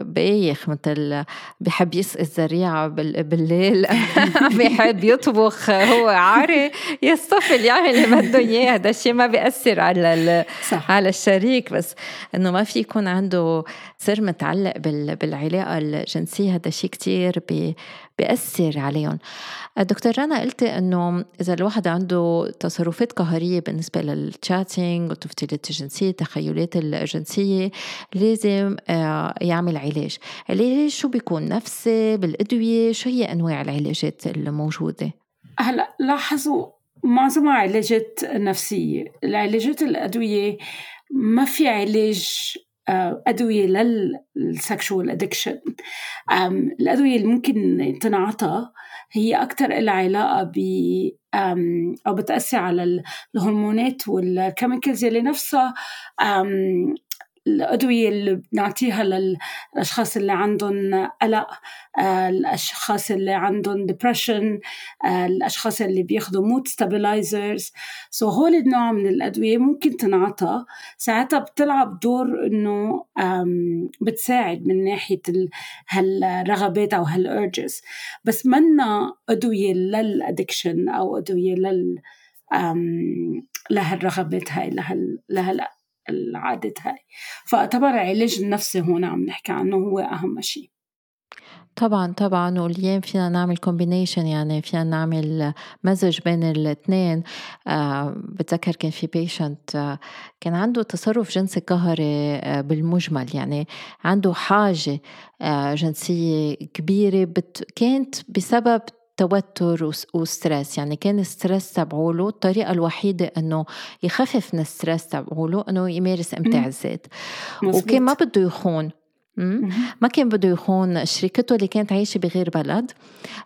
بايخ مثل بحب يسقي الزريعة بالليل. بحب يطبخ. هو عاري يصطفل يعمل اللي بده إياه. هذا الشيء ما بيأثر على صح. صح. على الشريك بس إنه ما في يكون عنده سر متعلق بالعلاقة الجنسية. هذا شيء كتير بي بيأثر عليهم. دكتور رنا قلتي إنه إذا الواحد عنده تصرفات قهرية بالنسبة للتشاتينج والتفتيلات الجنسية التخيلات الجنسية لازم آه، يعمل علاج. العلاج شو بيكون؟ نفسي؟ بالأدوية؟ شو هي أنواع العلاجات الموجودة؟ هلأ لاحظوا معظمها علاجات نفسية. العلاجات الأدوية ما في علاج آه، أدوية لل sexual addiction الأدوية اللي ممكن تنعطى هي أكثر لها علاقة ب أو بتأثر على الهرمونات وال chemicals اللي نفسها. الأدوية اللي بنعطيها للأشخاص اللي عندهم قلق آه، الأشخاص اللي عندهم depression آه، الأشخاص اللي بياخدوا mood stabilizers. سو so هول النوع من الأدوية ممكن تنعطى. ساعتها بتلعب دور إنه بتساعد من ناحية هالرغبات أو هالأرجز بس منا أدوية للأدكشن أو أدوية لل لهالرغبات هاي لهال لهال العادة هاي. فاعتبر العلاج النفسي هون عم نحكي عنه هو أهم شيء. طبعا طبعا. واليوم فينا نعمل combination يعني فينا نعمل مزج بين الاثنين. آه بتذكر كان في patient آه كان عنده تصرف جنسي قهري آه بالمجمل. يعني عنده حاجة آه جنسية كبيرة بت كانت بسبب توتر و stress يعني كان ال stress تبعوله الطريقة الوحيدة إنه يخفف من ال stress تبعوله إنه يمارس امتاع الذات وكان ما بده يخون. ما كان بده يخون شريكته اللي كانت عايشة بغير بلد.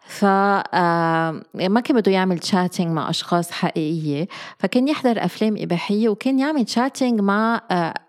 ف آه، ما كان بده يعمل chatting مع أشخاص حقيقية. فكان يحضر أفلام إباحية وكان يعمل chatting مع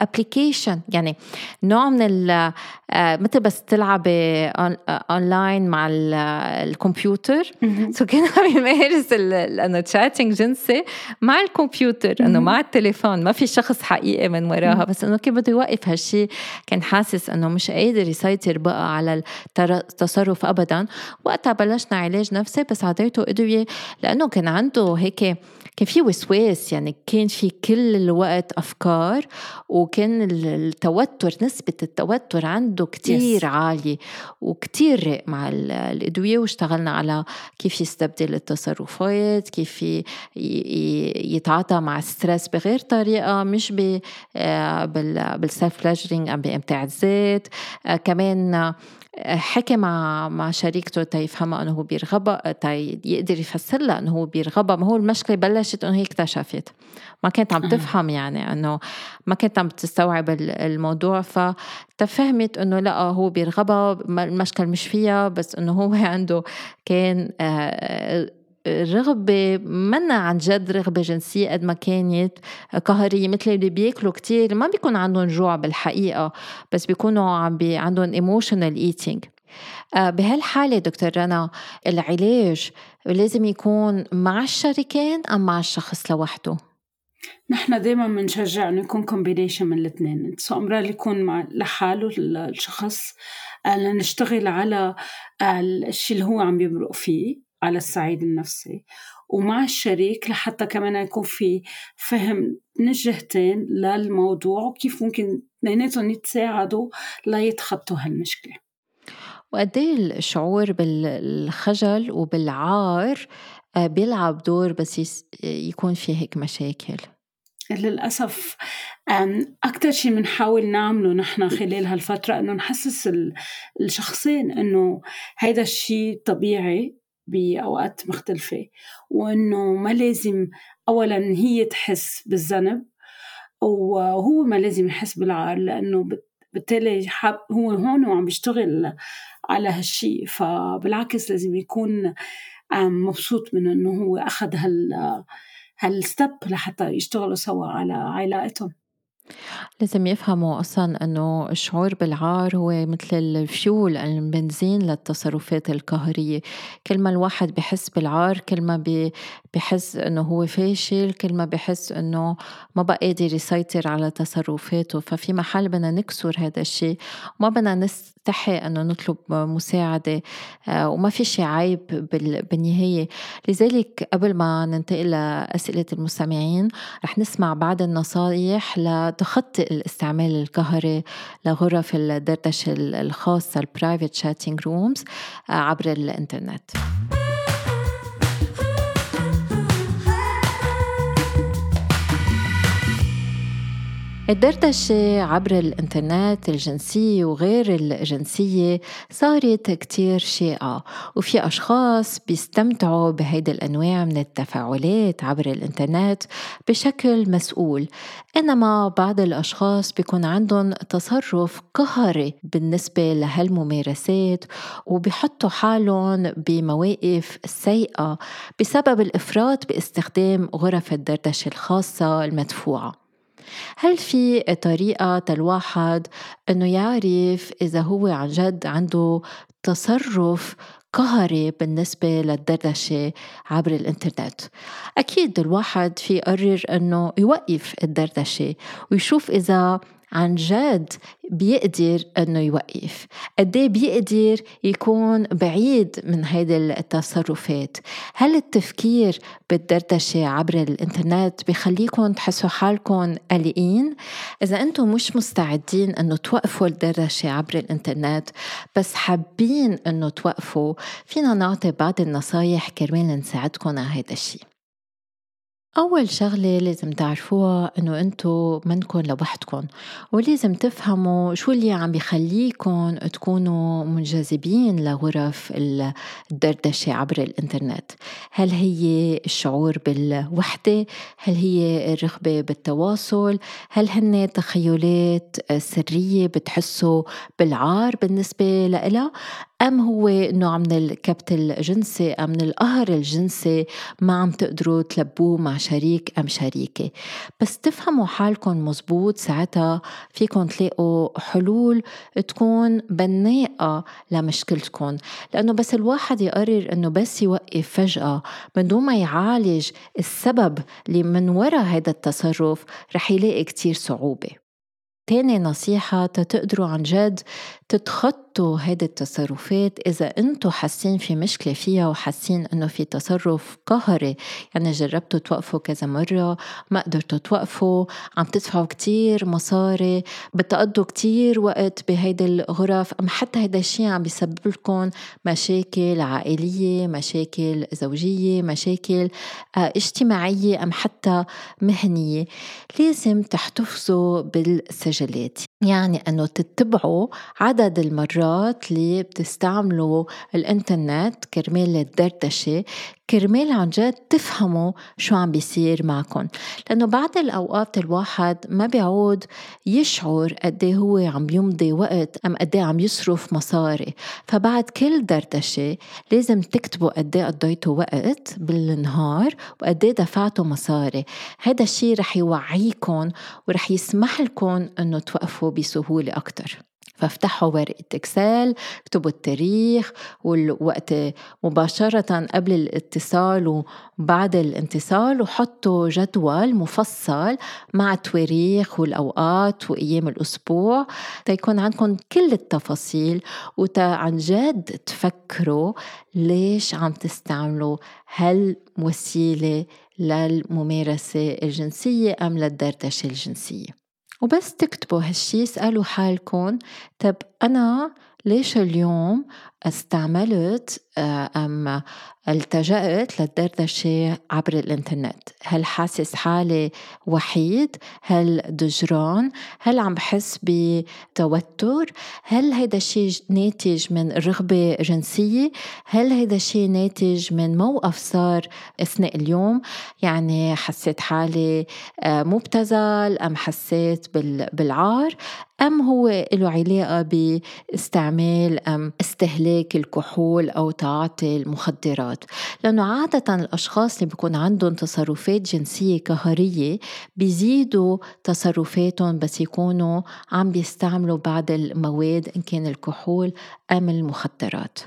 application آه، يعني نوع من آه، مثل بس تلعبي اونلاين مع الكمبيوتر. so كان عم يمارس انه chatting جنسي مع الكمبيوتر إنه مع التليفون. ما في شخص حقيقي من وراها. بس إنه كان بده يوقف هالشيء كان حاسس إنه مش قادر يسيطر بقى على التصرف ابدا. وقتها بلشنا علاج نفسي بس عطيته أدوية لأنه كان عنده هيك كان في وسواس يعني كان في كل الوقت أفكار وكان التوتر نسبة التوتر عنده كتير عالية وكتير راق مع الأدوية. واشتغلنا على كيف يستبدل التصرفات كيف يتعاطى مع ال stress بغير طريقة مش آه، بال self pleasuring أم بإمتاع الذات كمان آه، حكى مع مع شريكته تيفهمها إنه هو بيرغبها تي يقدر يفسر لها إنه هو بيرغبها. ما هو المشكلة بلشت إنه هي اكتشفت. ما كانت عم تفهم يعني إنه ما كانت عم تستوعب الموضوع. فتفهمت إنه لأ هو بيرغبها المشكل مش فيها بس إنه هو عنده كان رغبة منا عن جد رغبة جنسية قد ما كانت قهرية مثل اللي بياكلوا كتير ما بيكون عندهم جوع بالحقيقة بس بيكونوا عم بي عندهم emotional eating. آه، بهالحالة دكتور رنا العلاج لازم يكون مع الشريكين أم مع الشخص لوحده؟ نحن دائما بنشجع إنه يكون combination من الاثنين. so أمرار يكون مع لحاله الشخص. آه، لنشتغل على آه، الشيء اللي هو عم يمرق فيه. على الصعيد النفسي. ومع الشريك لحتى كمان يكون في فهم من الجهتين للموضوع وكيف ممكن اثنيناتهم يتساعدوا ليتخطوا هالمشكلة. وقد إيه الشعور بالخجل وبالعار آه، بيلعب دور بس يكون في هيك مشاكل؟ للأسف أكثر شيء بنحاول نعمله نحن خلال هالفترة إنه نحسس الشخصين إنه هيدا الشيء طبيعي بأوقات مختلفة وإنه ما لازم أولا هي تحس بالذنب وهو ما لازم يحس بالعار لأنه بالتالي حب هو هون وعم بيشتغل على هالشيء فبالعكس لازم يكون مبسوط من إنه هو أخذ هال هالستب لحتى يشتغلوا سوا على علاقتهم لازم يفهموا أصلا أنه الشعور بالعار هو مثل الفيول البنزين للتصرفات القهرية. كل ما الواحد بحس بالعار كل ما بحس أنه هو فاشل كل ما بحس أنه ما بقى قادر يسيطر على تصرفاته. ففي محل بدنا نكسر هذا الشيء. وما بدنا نستحي أنه نطلب مساعدة آه، وما في شيء عيب بالنهاية. لذلك قبل ما ننتقل لأسئلة المستمعين رح نسمع بعض النصائح لتخطي الاستعمال القهري لغرف الدردشة الخاصة ال private chatting rooms عبر الإنترنت. الدردشة عبر الإنترنت الجنسية وغير الجنسية صارت كتير شائعة وفي أشخاص بيستمتعوا بهيدي الأنواع من التفاعلات عبر الإنترنت بشكل مسؤول إنما بعض الأشخاص بيكون عندهم تصرف قهري بالنسبة لهالممارسات وبيحطوا حالهم بمواقف سيئة بسبب الإفراط باستخدام غرف الدردشة الخاصة المدفوعة. هل في طريقة الواحد إنه يعرف إذا هو عن جد عنده تصرف قهري بالنسبة للدردشة عبر الإنترنت؟ أكيد الواحد في يقرر أنه يوقف الدردشة ويشوف إذا عن جد بيقدر إنه يوقف. قد إيه بيقدر يكون بعيد من هيدي التصرفات؟ هل التفكير بالدردشة عبر الإنترنت بخليكم تحسوا حالكم قلقين؟ إذا أنتم مش مستعدين إنه توقفوا الدردشة عبر الإنترنت بس حابين إنه توقفوا فينا نعطي بعض النصايح كرمال نساعدكم على هذا الشيء أول شغلة لازم تعرفوها إنه أنتو منكن لوحدكن ولازم تفهموا شو اللي عم بيخليكن تكونوا منجذبين لغرف الدردشة عبر الإنترنت هل هي الشعور بالوحدة؟ هل هي الرغبة بالتواصل؟ هل هن تخيلات سرية بتحسوا بالعار بالنسبة لإلها؟ أم هو نوع من الكبت الجنسي أم من القهر الجنسي؟ ما عم تقدروا تلبوه مع شريك أم شريكة. بس تفهموا حالكم مزبوط ساعتها فيكم تلاقوا حلول تكون بناءة لمشكلتكم. لأنه بس الواحد يقرر أنه بس يوقف فجأة. من دون ما يعالج السبب اللي من وراء هذا التصرف رح يلاقي كتير صعوبة. تاني نصيحة تقدروا عن جد تتخطوا هيدي التصرفات إذا أنتوا حاسين في مشكلة فيها وحاسين إنه في تصرف قهري. يعني جربتوا توقفوا كذا مرة ما قدرتوا توقفوا عم تدفعوا كتير مصاري بتقضوا كتير وقت بهيدي الغرف. أم حتى هيدا الشيء عم بيسبب لكم مشاكل عائلية مشاكل زوجية مشاكل آه، اجتماعية أم حتى مهنية. لازم تحتفظوا بالسجلات. يعني أنه تتبعوا عدد المرات اللي بتستعملوا الإنترنت كرمال الدردشة كرمال عن جد تفهموا شو عم بيصير معكم لأنه بعد الأوقات الواحد ما بيعود يشعر قد إيه هو عم يمضي وقت أم قد إيه عم يصرف مصاري. فبعد كل دردشة لازم تكتبوا قد إيه قضيتوا وقت بالنهار وقد دفعتوا مصاري. هذا الشيء رح يوعيكم ورح يسمح لكم إنه توقفوا بسهولة أكتر. فافتحوا ورقة اكسل اكتبوا التاريخ والوقت مباشرة قبل الاتصال وبعد الاتصال وحطوا جدول مفصل مع التواريخ والأوقات وأيام الأسبوع تيكون عندكم كل التفاصيل. وتا عن جد تفكروا ليش عم تستعملوا هالوسيلة للممارسة الجنسية أم للدردشة الجنسية. وبس تكتبوا هالشي اسألوا حالكم. طب أنا ليش اليوم استعملت آه، أم التجأت للدردشة عبر الإنترنت. هل حاسس حالي وحيد؟ هل دجران؟ هل عم بحس بتوتر؟ هل هيدا الشيء ناتج من رغبة جنسية؟ هل هيدا الشيء ناتج من موقف صار أثناء اليوم؟ يعني حسيت حالي آه، مبتذل أم حسيت بالعار؟ أم هو له علاقة باستعمال؟ أم استهلاك؟ الكحول أو تعاطي المخدرات. لأنه عادة الأشخاص اللي بيكون عندهم تصرفات جنسية قهرية بيزيدوا تصرفاتهم بس يكونوا عم بيستعملوا بعض المواد إن كان الكحول أم المخدرات.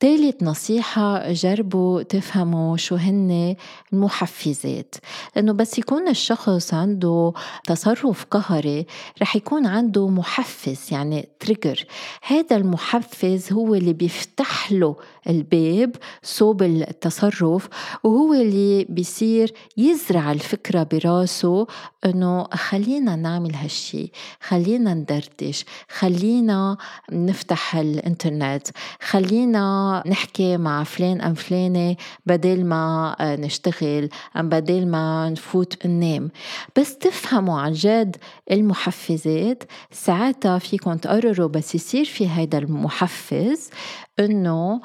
ثالث نصيحة جربوا تفهموا شو هن المحفزات. لأنه بس يكون الشخص عنده تصرف قهري رح يكون عنده محفز يعني تريجر هذا المحفز هو اللي بيفتح له الباب صوب التصرف وهو اللي بيصير يزرع الفكرة براسه إنه خلينا نعمل هالشي خلينا ندردش خلينا نفتح الإنترنت خلينا نحكي مع فلان أم فلانة بدل ما نشتغل أم بدل ما نفوت ننام بس تفهموا عن جد المحفزات. ساعتها فيكم تقرروا بس يصير في هيدا المحفز آه،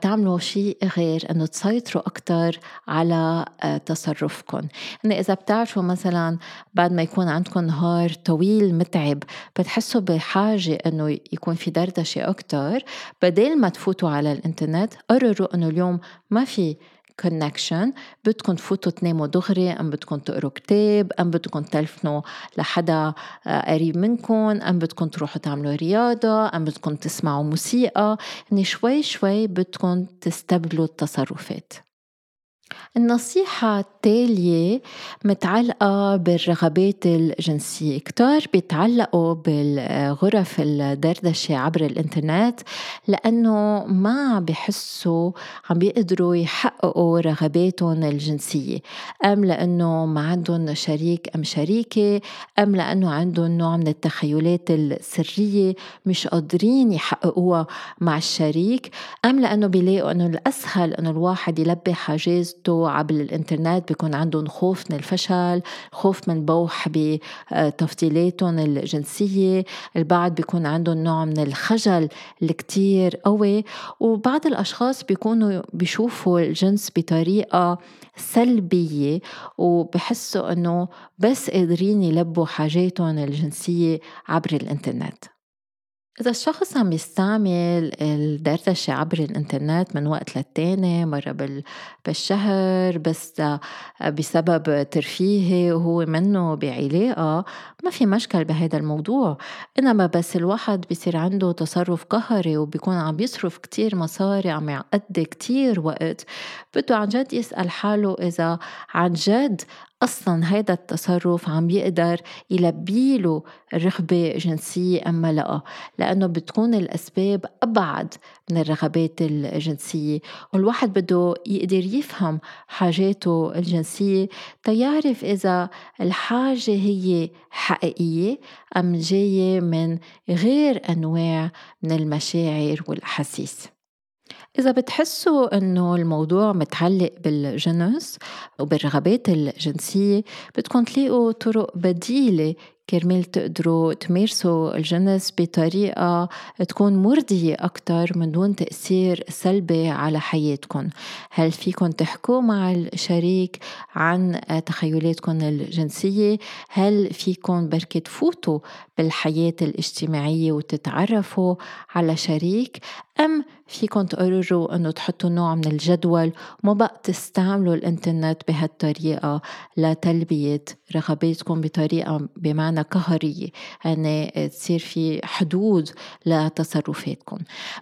تعملوا شيء غير إنه تسيطروا أكثر على آه، تصرفكم يعني إذا بتعرفوا مثلا بعد ما يكون عندكم نهار طويل متعب بتحسوا بحاجة إنه يكون في دردشة أكثر بدل ما تفوتوا على الإنترنت قرروا إنه اليوم ما في كونكشن بدكم تفوتوا تناموا دغري أم بدكم تقروا كتاب أم بدكم تلفنوا لحدا آه، قريب منكم أم بدكم تروحوا تعملوا رياضة أم بدكم تسمعوا موسيقى. يعني شوي شوي بدكم تستبدلوا التصرفات. النصيحة التالية متعلقة بالرغبات الجنسية. كتار بيتعلقوا بالغرف الدردشة عبر الإنترنت لأنه ما بيحسوا عم بيقدروا يحققوا رغباتهم الجنسية. أم لأنه ما عندهم شريك أم شريكة أم لأنه عندهم نوع من التخيلات السرية مش قادرين يحققوها مع الشريك أم لأنه بيلاقوا أنه الأسهل أنه الواحد يلبي حاجز بيمارسوا عبر الإنترنت بيكون عندهم خوف من الفشل خوف من بوح بتفضيلاتهم الجنسية البعض بيكون عندهم نوع من الخجل الكتير قوي وبعض الأشخاص بيكونوا بيشوفوا الجنس بطريقة سلبية وبحسوا أنه بس قادرين يلبوا حاجاتهم الجنسية عبر الإنترنت. إذا الشخص عم يستعمل الدردشة عبر الإنترنت من وقت للتاني مرة بالشهر بس بسبب ترفيهي وهو منه بعلاقة ما في مشكل بهذا الموضوع. إنما بس الواحد بيصير عنده تصرف قهري وبيكون عم يصرف كتير مصاري عم يقضي كتير وقت بده عن جد يسأل حاله إذا عن جد أصلا هيدا التصرف عم يقدر يلبي له رغبة جنسية ام لا لأنه بتكون الأسباب أبعد من الرغبات الجنسية. والواحد بده يقدر يفهم حاجاته الجنسية تيعرف إذا الحاجة هي حقيقية أم جاية من غير أنواع من المشاعر والأحاسيس. إذا بتحسوا إنه الموضوع متعلق بالجنس وبالرغبات الجنسية بدكم تلاقوا طرق بديلة كرمال تقدروا تمارسوا الجنس بطريقة تكون مرضية أكتر من دون تأثير سلبي على حياتكم. هل فيكم تحكوا مع الشريك عن تخيلاتكم الجنسية؟ هل فيكم بركة تفوتوا بالحياة الاجتماعية وتتعرفوا على شريك؟ أم فيكم تقرروا أنه تحطوا نوع من الجدول وما بقى تستعملوا الإنترنت بهالطريقة لتلبية رغباتكم بطريقة بمعنى قهرية يعني تصير في حدود لتصرفاتكم.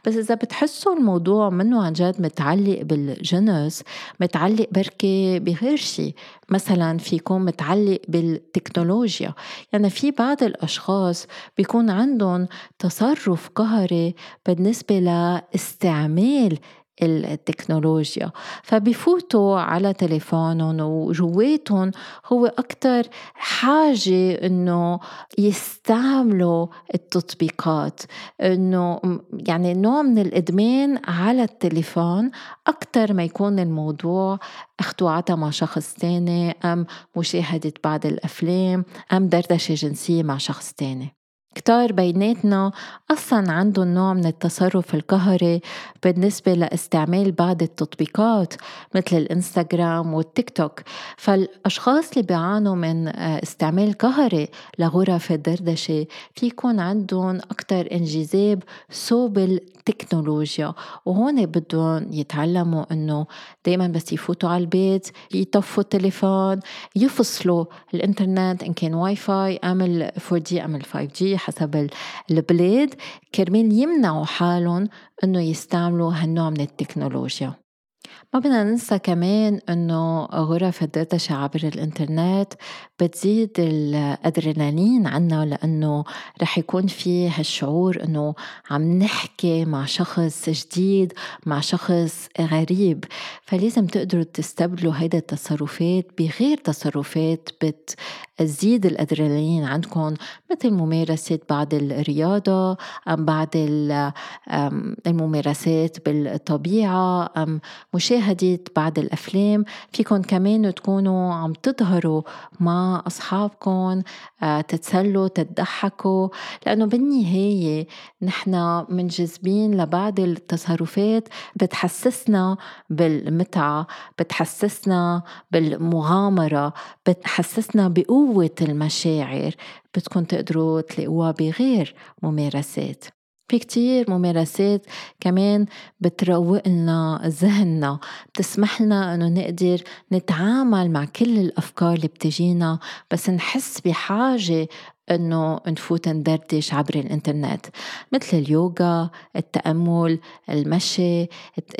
بس إذا بتحسوا الموضوع منه عن جد متعلق بالجنس متعلق بركي بغير شيء مثلا فيكون متعلق بالتكنولوجيا. يعني في بعض الأشخاص بيكون عندهم تصرف قهري بالنسبة لاستعمال التكنولوجيا. فبفوتوا على تليفونهم وجواتهم هو أكتر حاجة إنه يستعملوا التطبيقات. إنه يعني نوع من الإدمان على التليفون أكتر ما يكون الموضوع أخته مع شخص تاني أم مشاهدة بعض الأفلام أم دردشة جنسية مع شخص تاني. كتار بيناتنا أصلا عندهم نوع من التصرف القهري بالنسبة لاستعمال بعض التطبيقات مثل الإنستغرام والتيك توك. فالأشخاص اللي بيعانوا من آه، استعمال قهري لغرف الدردشة في يكون عندهم أكتر انجذاب صوب التكنولوجيا. وهون بدهم يتعلموا إنه دايما بس يفوتوا على البيت يطفوا التليفون يفصلوا الإنترنت إن كان واي فاي ام ال 4 جي ام ال 5 جي حسب البلاد. كرمال يمنعوا حالهم إنه يستعملوا هالنوع من التكنولوجيا. ما بدنا ننسى كمان إنه غرف الدردشة عبر الإنترنت بتزيد الأدرينالين عنا لأنه رح يكون في هالشعور إنه عم نحكي مع شخص جديد مع شخص غريب. فلازم تقدروا تستبدلوا هيدا التصرفات بغير تصرفات بتزيد الأدرينالين عندكم مثل ممارسة بعض الرياضة أم بعض الممارسات بالطبيعة أم مشاهدة بعض الأفلام. فيكن كمان تكونوا عم تظهروا مع أصحابكم آه، تتسلوا تضحكوا لأنه بالنهاية نحن منجذبين لبعض التصرفات بتحسسنا بالمتعة بتحسسنا بالمغامرة بتحسسنا بقوة المشاعر بدكم تقدروا تلاقوها بغير ممارسات. في كتير ممارسات كمان بتروق لنا ذهننا. بتسمح لنا إنه نقدر نتعامل مع كل الأفكار اللي بتجينا بس نحس بحاجة إنه نفوت ندردش عبر الإنترنت. مثل اليوغا التأمل المشي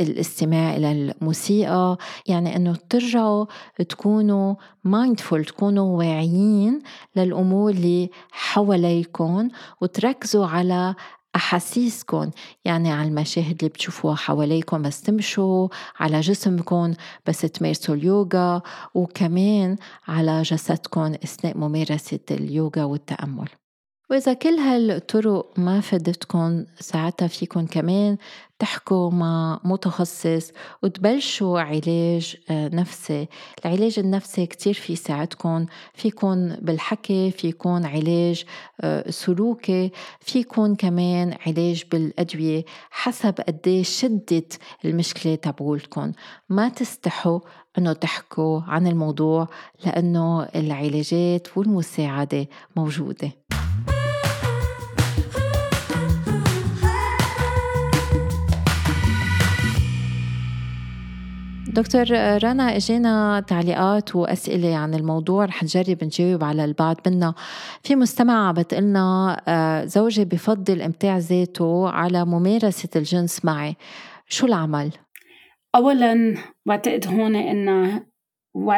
الاستماع إلى الموسيقى. يعني إنه ترجعوا تكونوا مايندفول تكونوا واعيين للأمور اللي حواليكم وتركزوا على أحاسيسكم يعني على المشاهد اللي بتشوفوها حواليكم بس تمشوا على جسمكم بس تمارسوا اليوغا وكمان على جسدكم أثناء ممارسة اليوغا والتأمل. وإذا كل هالطرق ما فادتكم ساعتها فيكم كمان تحكوا مع متخصص وتبلشوا علاج آه، نفسي. العلاج النفسي كتير في يساعدكم فيكون بالحكي فيكون علاج آه، سلوكي. فيكون كمان علاج بالأدوية حسب قديش شدة المشكلة تبعولكم ما تستحوا أنه تحكوا عن الموضوع لأنه العلاجات والمساعدة موجودة. دكتور رنا إجينا تعليقات وأسئلة عن الموضوع رح نجرب نجاوب على البعض منها في مستمعه بتقلنا آه، زوجي بفضل امتاع ذاته على ممارسة الجنس معي. شو العمل؟ اولا بعتقد هون انه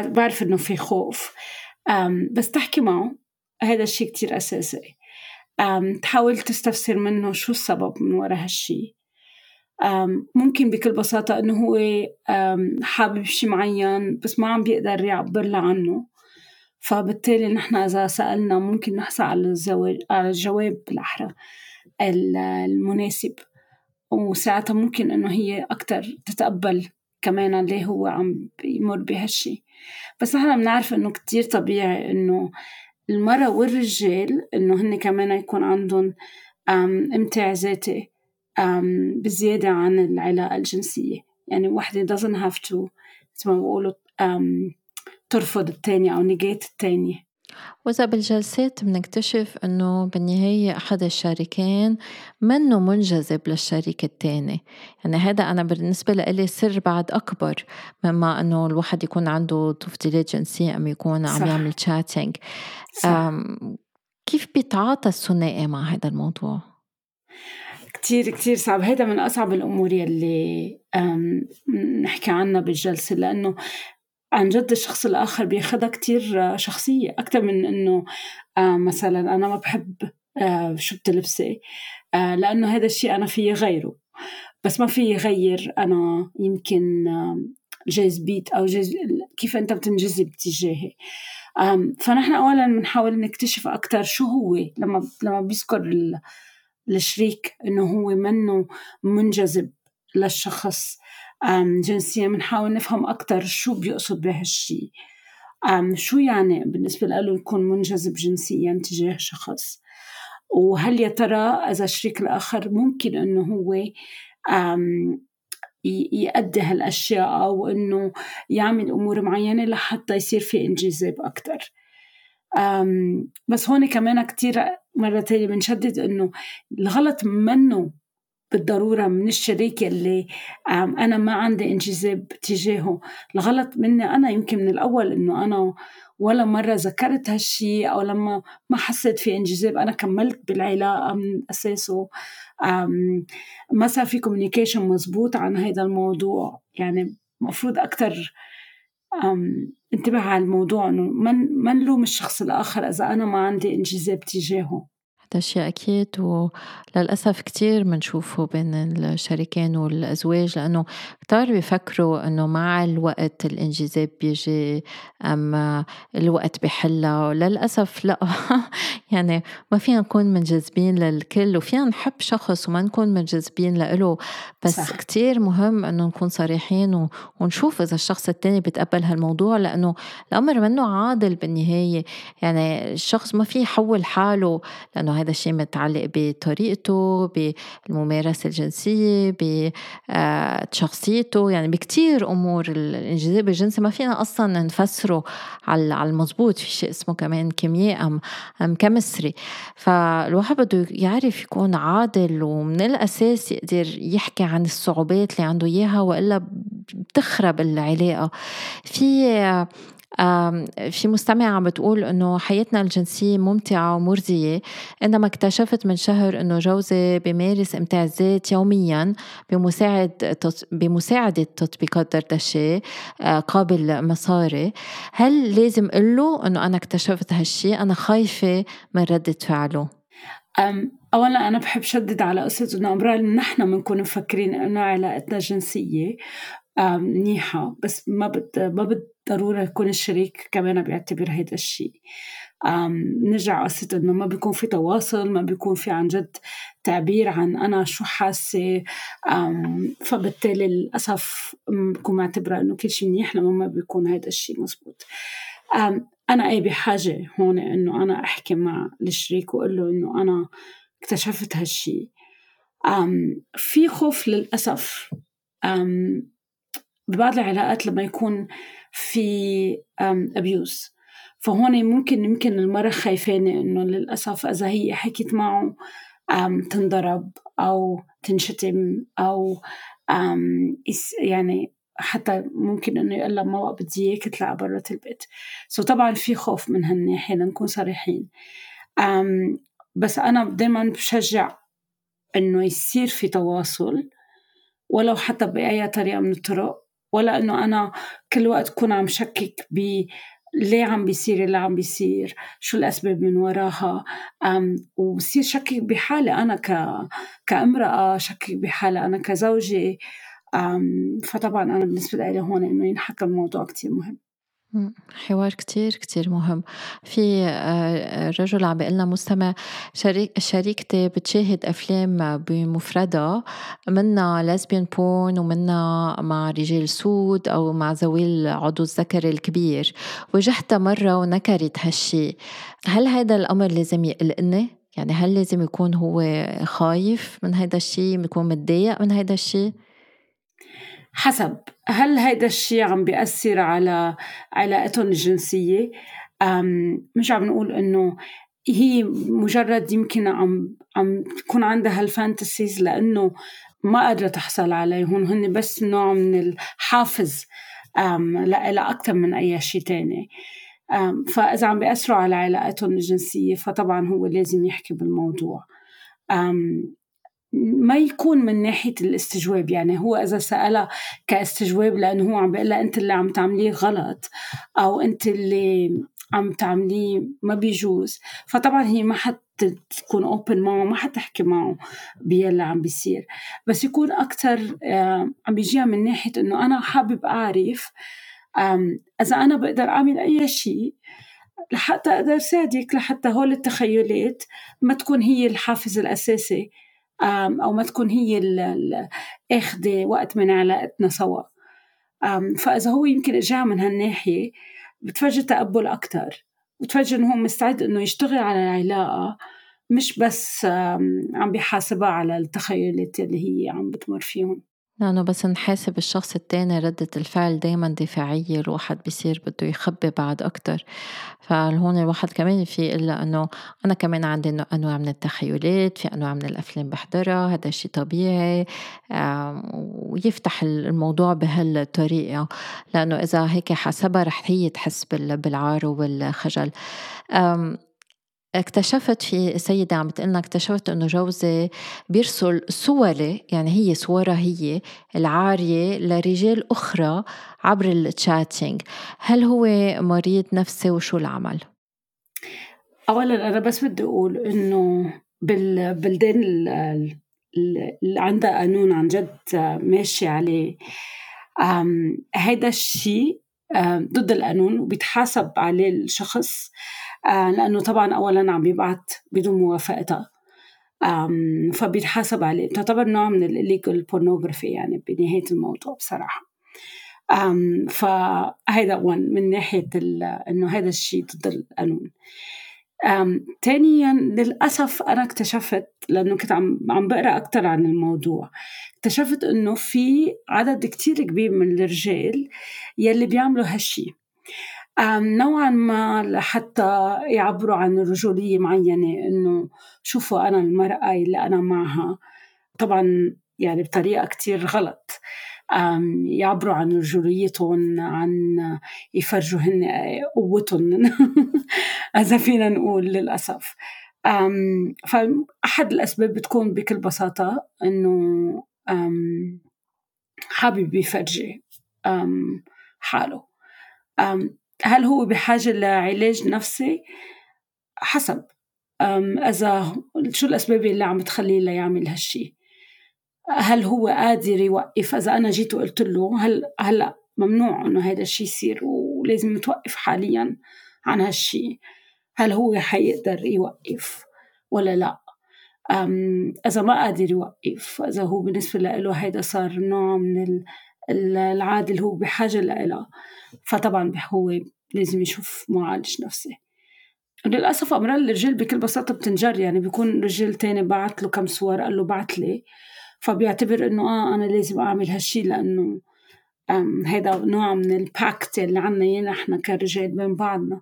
بعرف إنه في خوف. بس تحكي معه هذا الشيء كتير أساسي. تحاول تستفسر منه شو السبب من وراء هالشي. ممكن بكل بساطة إنه هو حابب شي معين بس ما عم بيقدر يعبر لها عنه فبالتالي نحن إذا سألنا ممكن نحصل على الزواج على الجواب بالأحرى المناسب. وساعتها ممكن إنه هي أكتر تتقبل كمان ليه هو عم بيمر بهالشي. بس نحن بنعرف إنه كتير طبيعي إنه المرأة والرجال إنه هن كمان يكون عندهم امتاع ذاتي. بزيادة عن العلاقة الجنسية. يعني وحدة doesn't have to مثل ما بقولوا ترفض التانية أو نيجيت التانية. وإذا بالجلسات بنكتشف إنه بالنهاية أحد الشريكين منه منجذب للشريك التاني. يعني هذا أنا بالنسبة لي سر بعد أكبر مما إنه الواحد يكون عنده تفضيلات جنسية أم يكون عم يعمل تشاتينج كيف بيتعاطى الثنائي مع هذا الموضوع؟ كتير كتير صعب. هيدا من أصعب الأمور يلي نحكي عنها بالجلسة لأنه عن جد الشخص الآخر بياخدها كتير شخصية أكتر من إنه مثلا أنا ما بحب شو بتلبسي لأنه هذا الشيء أنا فيي غيره. بس ما في غير أنا يمكن جاذبيت أو جز... كيف أنت بتنجذب تجاهي. فنحن أولا بنحاول نكتشف أكتر شو هو لما لما بيذكر الشريك إنه هو منه منجذب للشخص. جنسيا بنحاول نفهم أكتر شو بيقصد بهالشي. شو يعني بالنسبة له يكون منجذب جنسيا تجاه شخص؟ وهل يا ترى إذا الشريك الآخر ممكن إنه هو يأدي هالأشياء أو إنه يعمل أمور معينة لحتى يصير في إنجذاب أكتر؟ بس هون كمان كتير مرة تانية بنشدد إنه الغلط منه بالضرورة من الشريك اللي أنا ما عندي انجذاب تجاهه. الغلط مني أنا يمكن من الأول إنه أنا ولا مرة ذكرت هالشي أو لما ما حسيت في انجذاب أنا كملت بالعلاقة من أساسه. ما صار في كوميونيكيشن مزبوط عن هذا الموضوع. يعني المفروض أكتر انتبه على الموضوع انه من ما نلوم الشخص الآخر إذا أنا ما عندي انجذاب تجاهه؟ هذا شيء أكيد وللأسف كتير بنشوفه بين الشريكين والأزواج لأنه كتار بيفكروا إنه مع الوقت الإنجذاب بيجي أم الوقت بحلها للأسف لا. يعني ما فينا نكون منجذبين للكل وفينا نحب شخص وما نكون منجذبين له بس صح. كتير مهم إنه نكون صريحين ونشوف إذا الشخص التاني بيتقبل هالموضوع لأنه الأمر منه عادل بالنهاية. يعني الشخص ما في يحول حاله لأنه هذا الشيء متعلق بطريقته بالممارسة الجنسية بشخصيته يعني بكتير أمور الانجذاب الجنسي. ما فينا أصلا نفسره على المضبوط. في شيء اسمه كمان كيمياء أم, أم كيمستري. فالواحد بده يعرف يكون عادل ومن الأساس يقدر يحكي عن الصعوبات اللي عنده إياها وإلا بتخرب العلاقة. في في مستمعة بتقول إنه حياتنا الجنسية ممتعة ومرضية إنما اكتشفت من شهر إنه جوزي بيمارس إمتاع الذات يوميا بمساعد بمساعدة تطبيقات دردشة آه، قابل مصاري. هل لازم أقول له إنه أنا اكتشفت هالشي؟ أنا خايفة من ردة فعله. اولا أنا بحب شدد على قصة إنه امرار نحن بنكون مفكرين إنه علاقتنا جنسية. منيحة بس ما بد ما بالضرورة يكون الشريك كمان بيعتبر هيدا الشيء نرجع قصة إنه ما بيكون في تواصل ما بيكون في عن جد تعبير عن أنا شو حاسة. فبالتالي للأسف بكون معتبرة إنه كل شيء منيح لما ما بيكون هذا الشيء مزبوط. أنا أي بحاجة هون إنه أنا أحكي مع الشريك وأقول له إنه أنا اكتشفت هالشيء في خوف للأسف. ببعض العلاقات لما يكون في أبيوز فهون ممكن يمكن المرة خايفانة إنه للأسف إذا هي حكيت معه تنضرب أو تنشتم أو يعني حتى ممكن إنه يقول لها ما بدي إياك تطلع برا البيت. سو so طبعا في خوف من هالناحيه لنكون صريحين. بس أنا دائما بشجع إنه يصير في تواصل ولو حتى بأي طريقة من الطرق. ولا إنه أنا كل وقت كون عم شكك ب ليه عم بيصير اللي عم بيصير شو الأسباب من وراها؟ وبصير شكك بحالي أنا ك... كامرأة شكك بحالي أنا كزوجة. فطبعا أنا بالنسبة لي هون إنه ينحكى الموضوع كتير مهم. حوار كتير كتير مهم في آه، رجل عم بيقلنا مستمع شريك شريكتي بتشاهد أفلام بمفردها منا lesbian porn ومنا مع رجال سود أو مع ذوي العضو الذكري الكبير واجهتها مرة ونكرت هالشي هل هذا الأمر لازم يقلقني؟ يعني هل لازم يكون هو خايف من هذا الشيء يكون متضايق من هذا الشيء؟ حسب هل هيدا الشيء عم بيأثر على علاقتهم الجنسية؟ مش عم نقول إنه هي مجرد يمكن عم عم تكون عندها هالفانتسيز لأنه ما قادرة تحصل عليهم هن بس نوع من الحافز لها أكثر من أي شيء تاني. فإذا عم بيأثروا على علاقتهم الجنسية فطبعا هو لازم يحكي بالموضوع. ما يكون من ناحية الاستجواب يعني هو إذا سألها كاستجواب لأنه هو عم بيقول لها أنت اللي عم تعمليه غلط أو أنت اللي عم تعمليه ما بيجوز. فطبعا هي ما حت تكون اوبن معه ما حتحكي معه باللي عم بيصير. بس يكون أكثر عم بيجيها من ناحية إنه أنا حابب أعرف إذا أنا بقدر أعمل أي شيء لحتى أقدر ساعدك لحتى هول التخيلات ما تكون هي الحافز الأساسي أو ما تكون هي آخذة وقت من علاقتنا سوا. فإذا هو يمكن إجا من هالناحية بتفرجي تقبل أكتر. بتفرجي إنه هو مستعد إنه يشتغل على العلاقة مش بس عم بيحاسبها على التخيلات اللي هي عم بتمر فيهم. لأنه بس نحاسب الشخص التاني ردة الفعل دايما دفاعية الواحد بيصير بده يخبي بعد أكتر. فهون الواحد كمان في إلا أنه أنا كمان عندي أنواع من التخيلات في أنواع من الأفلام بحضرها هذا شيء طبيعي ويفتح الموضوع بهالطريقة. لأنه إذا هيك حسبها رح هي تحس بالعار والخجل اكتشفت في سيدة عم بتقلنا اكتشفت إنه جوزي بيرسل صوري يعني هي صورها هي العارية لرجال أخرى عبر التشاتينج هل هو مريض نفسي وشو العمل؟ اولا أنا بس بدي أقول إنه بالبلدان اللي عندها قانون عن جد ماشي عليه. هيدا الشيء ضد القانون وبيتحاسب عليه الشخص. لأنه طبعا أولا عم يبعت بدون موافقتها. فبيتحاسب عليه. تعتبر نوع من الليجل بورنوغرافي يعني بنهاية الموضوع بصراحة. فهيدا وان من ناحية إنه هذا الشيء ضد القانون. ثانيا للأسف أنا اكتشفت لأنه كنت عم عم بقرأ أكثر عن الموضوع اكتشفت إنه في عدد كتير كبير من الرجال يلي بيعملوا هالشي. نوعا ما لحتى يعبروا عن رجولية معينة إنه شوفوا أنا المرأة اللي أنا معها. طبعا يعني بطريقة كتير غلط. يعبروا عن رجوليتهم عن يفرجوا هن قوتهم. إذا فينا نقول للأسف. فأحد الأسباب بتكون بكل بساطة إنه حابب يفرجي حاله. هل هو بحاجة لعلاج نفسي؟ حسب. إذا شو الأسباب اللي عم تخليه ليعمل هالشي؟ هل هو قادر يوقف؟ إذا أنا جيت وقلت له هل هلا ممنوع إنه هذا الشيء يصير ولازم توقف حاليا عن هالشي؟ هل هو حيقدر يوقف ولا لا؟ إذا ما قادر يوقف إذا هو بالنسبة له هيدا صار نوع من العادة اللي هو بحاجة لها فطبعا هو لازم يشوف معالج نفسي. للأسف أمراض الرجال بكل بساطة بتنجر. يعني بيكون رجل تاني بعت له كم صور قال له بعت لي. فبيعتبر إنه آه أنا لازم أعمل هالشي لأنه هيدا نوع من الباكت اللي عنا إياه نحن كرجال بين بعضنا.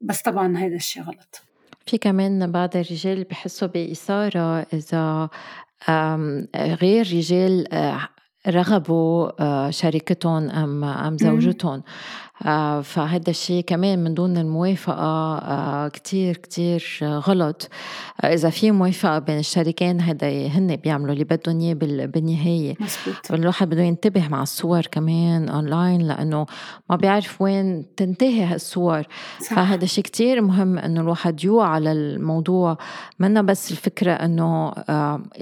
بس طبعا هيدا الشي غلط. في كمان بعض الرجال بحسوا بإثارة إذا غير رجال آه، رغبوا آه، شريكتهم أم أم زوجتهم. فهذا الشيء كمان من دون الموافقة آه، كتير كتير غلط. آه، إذا في موافقة بين الشريكين هذا هن بيعملوا اللي بدهم إياه بالنهاية. مزبوط. الواحد بده ينتبه مع الصور كمان أونلاين لأنه ما بيعرف وين تنتهي هالصور. صح. فهذا الشيء كتير مهم إنه الواحد يوعى على الموضوع منا بس الفكرة إنه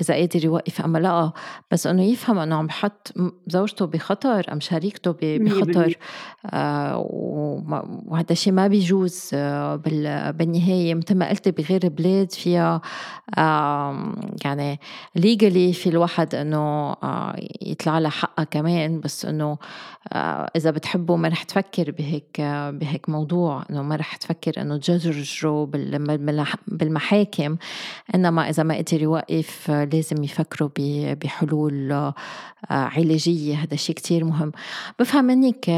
إذا قادر يوقف أم لا بس إنه يفهم إنه عم بحط زوجته بخطر أم شريكته بخطر. وهذا الشيء ما بيجوز آه، بالنهاية مثل ما قلت بغير بلاد فيها يعني ليجلي في الواحد إنه آه، يطلع لها حقها كمان بس إنه آه، إذا بتحبه ما رح تفكر بهيك بهيك موضوع إنه ما رح تفكر إنه تجرجره بالمحاكم. إنما إذا ما قدر يوقف لازم يفكروا بحلول علاجية هذا الشيء كتير مهم. بفهم منك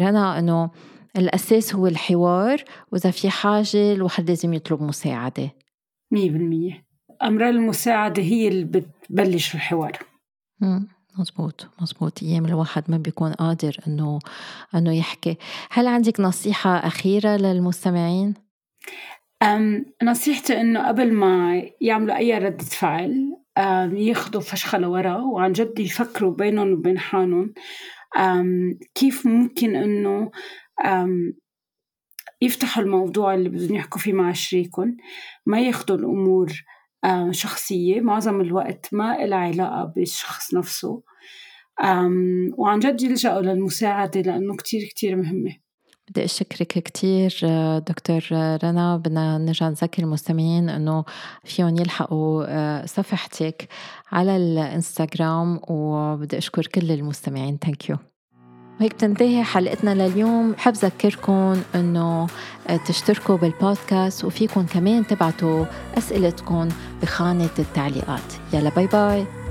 رنا إنه الأساس هو الحوار وإذا في حاجة الواحد لازم يطلب مساعدة. مية بالمية. أمر المساعدة هي اللي بتبلش الحوار. مزبوط مزبوط. أيام الواحد ما بيكون قادر إنه إنه يحكي. هل عندك نصيحة أخيرة للمستمعين؟ أم نصيحتي إنه قبل ما يعملوا أي ردة فعل ياخدوا فشخة لورا وعن جد يفكروا بينهم وبين حالهم. كيف ممكن إنه يفتحوا الموضوع اللي بدهم يحكوا فيه مع شريكهم؟ ما ياخدوا الأمور شخصية معظم الوقت ما إلها علاقة بالشخص نفسه. وعن جد يلجأوا للمساعدة لأنه كتير كتير مهمة. بدي أشكرك كتير دكتور رنا. بدنا نرجع نذكر المستمعين أنه فيهم يلحقوا آه، صفحتك على الإنستغرام. وبدي أشكر كل المستمعين. ثانك يو وهيك بتنتهي حلقتنا لليوم. بحب ذكركم إنه آه، تشتركوا بالبودكاست وفيكم كمان تبعتوا أسئلتكم بخانة التعليقات. يلا باي باي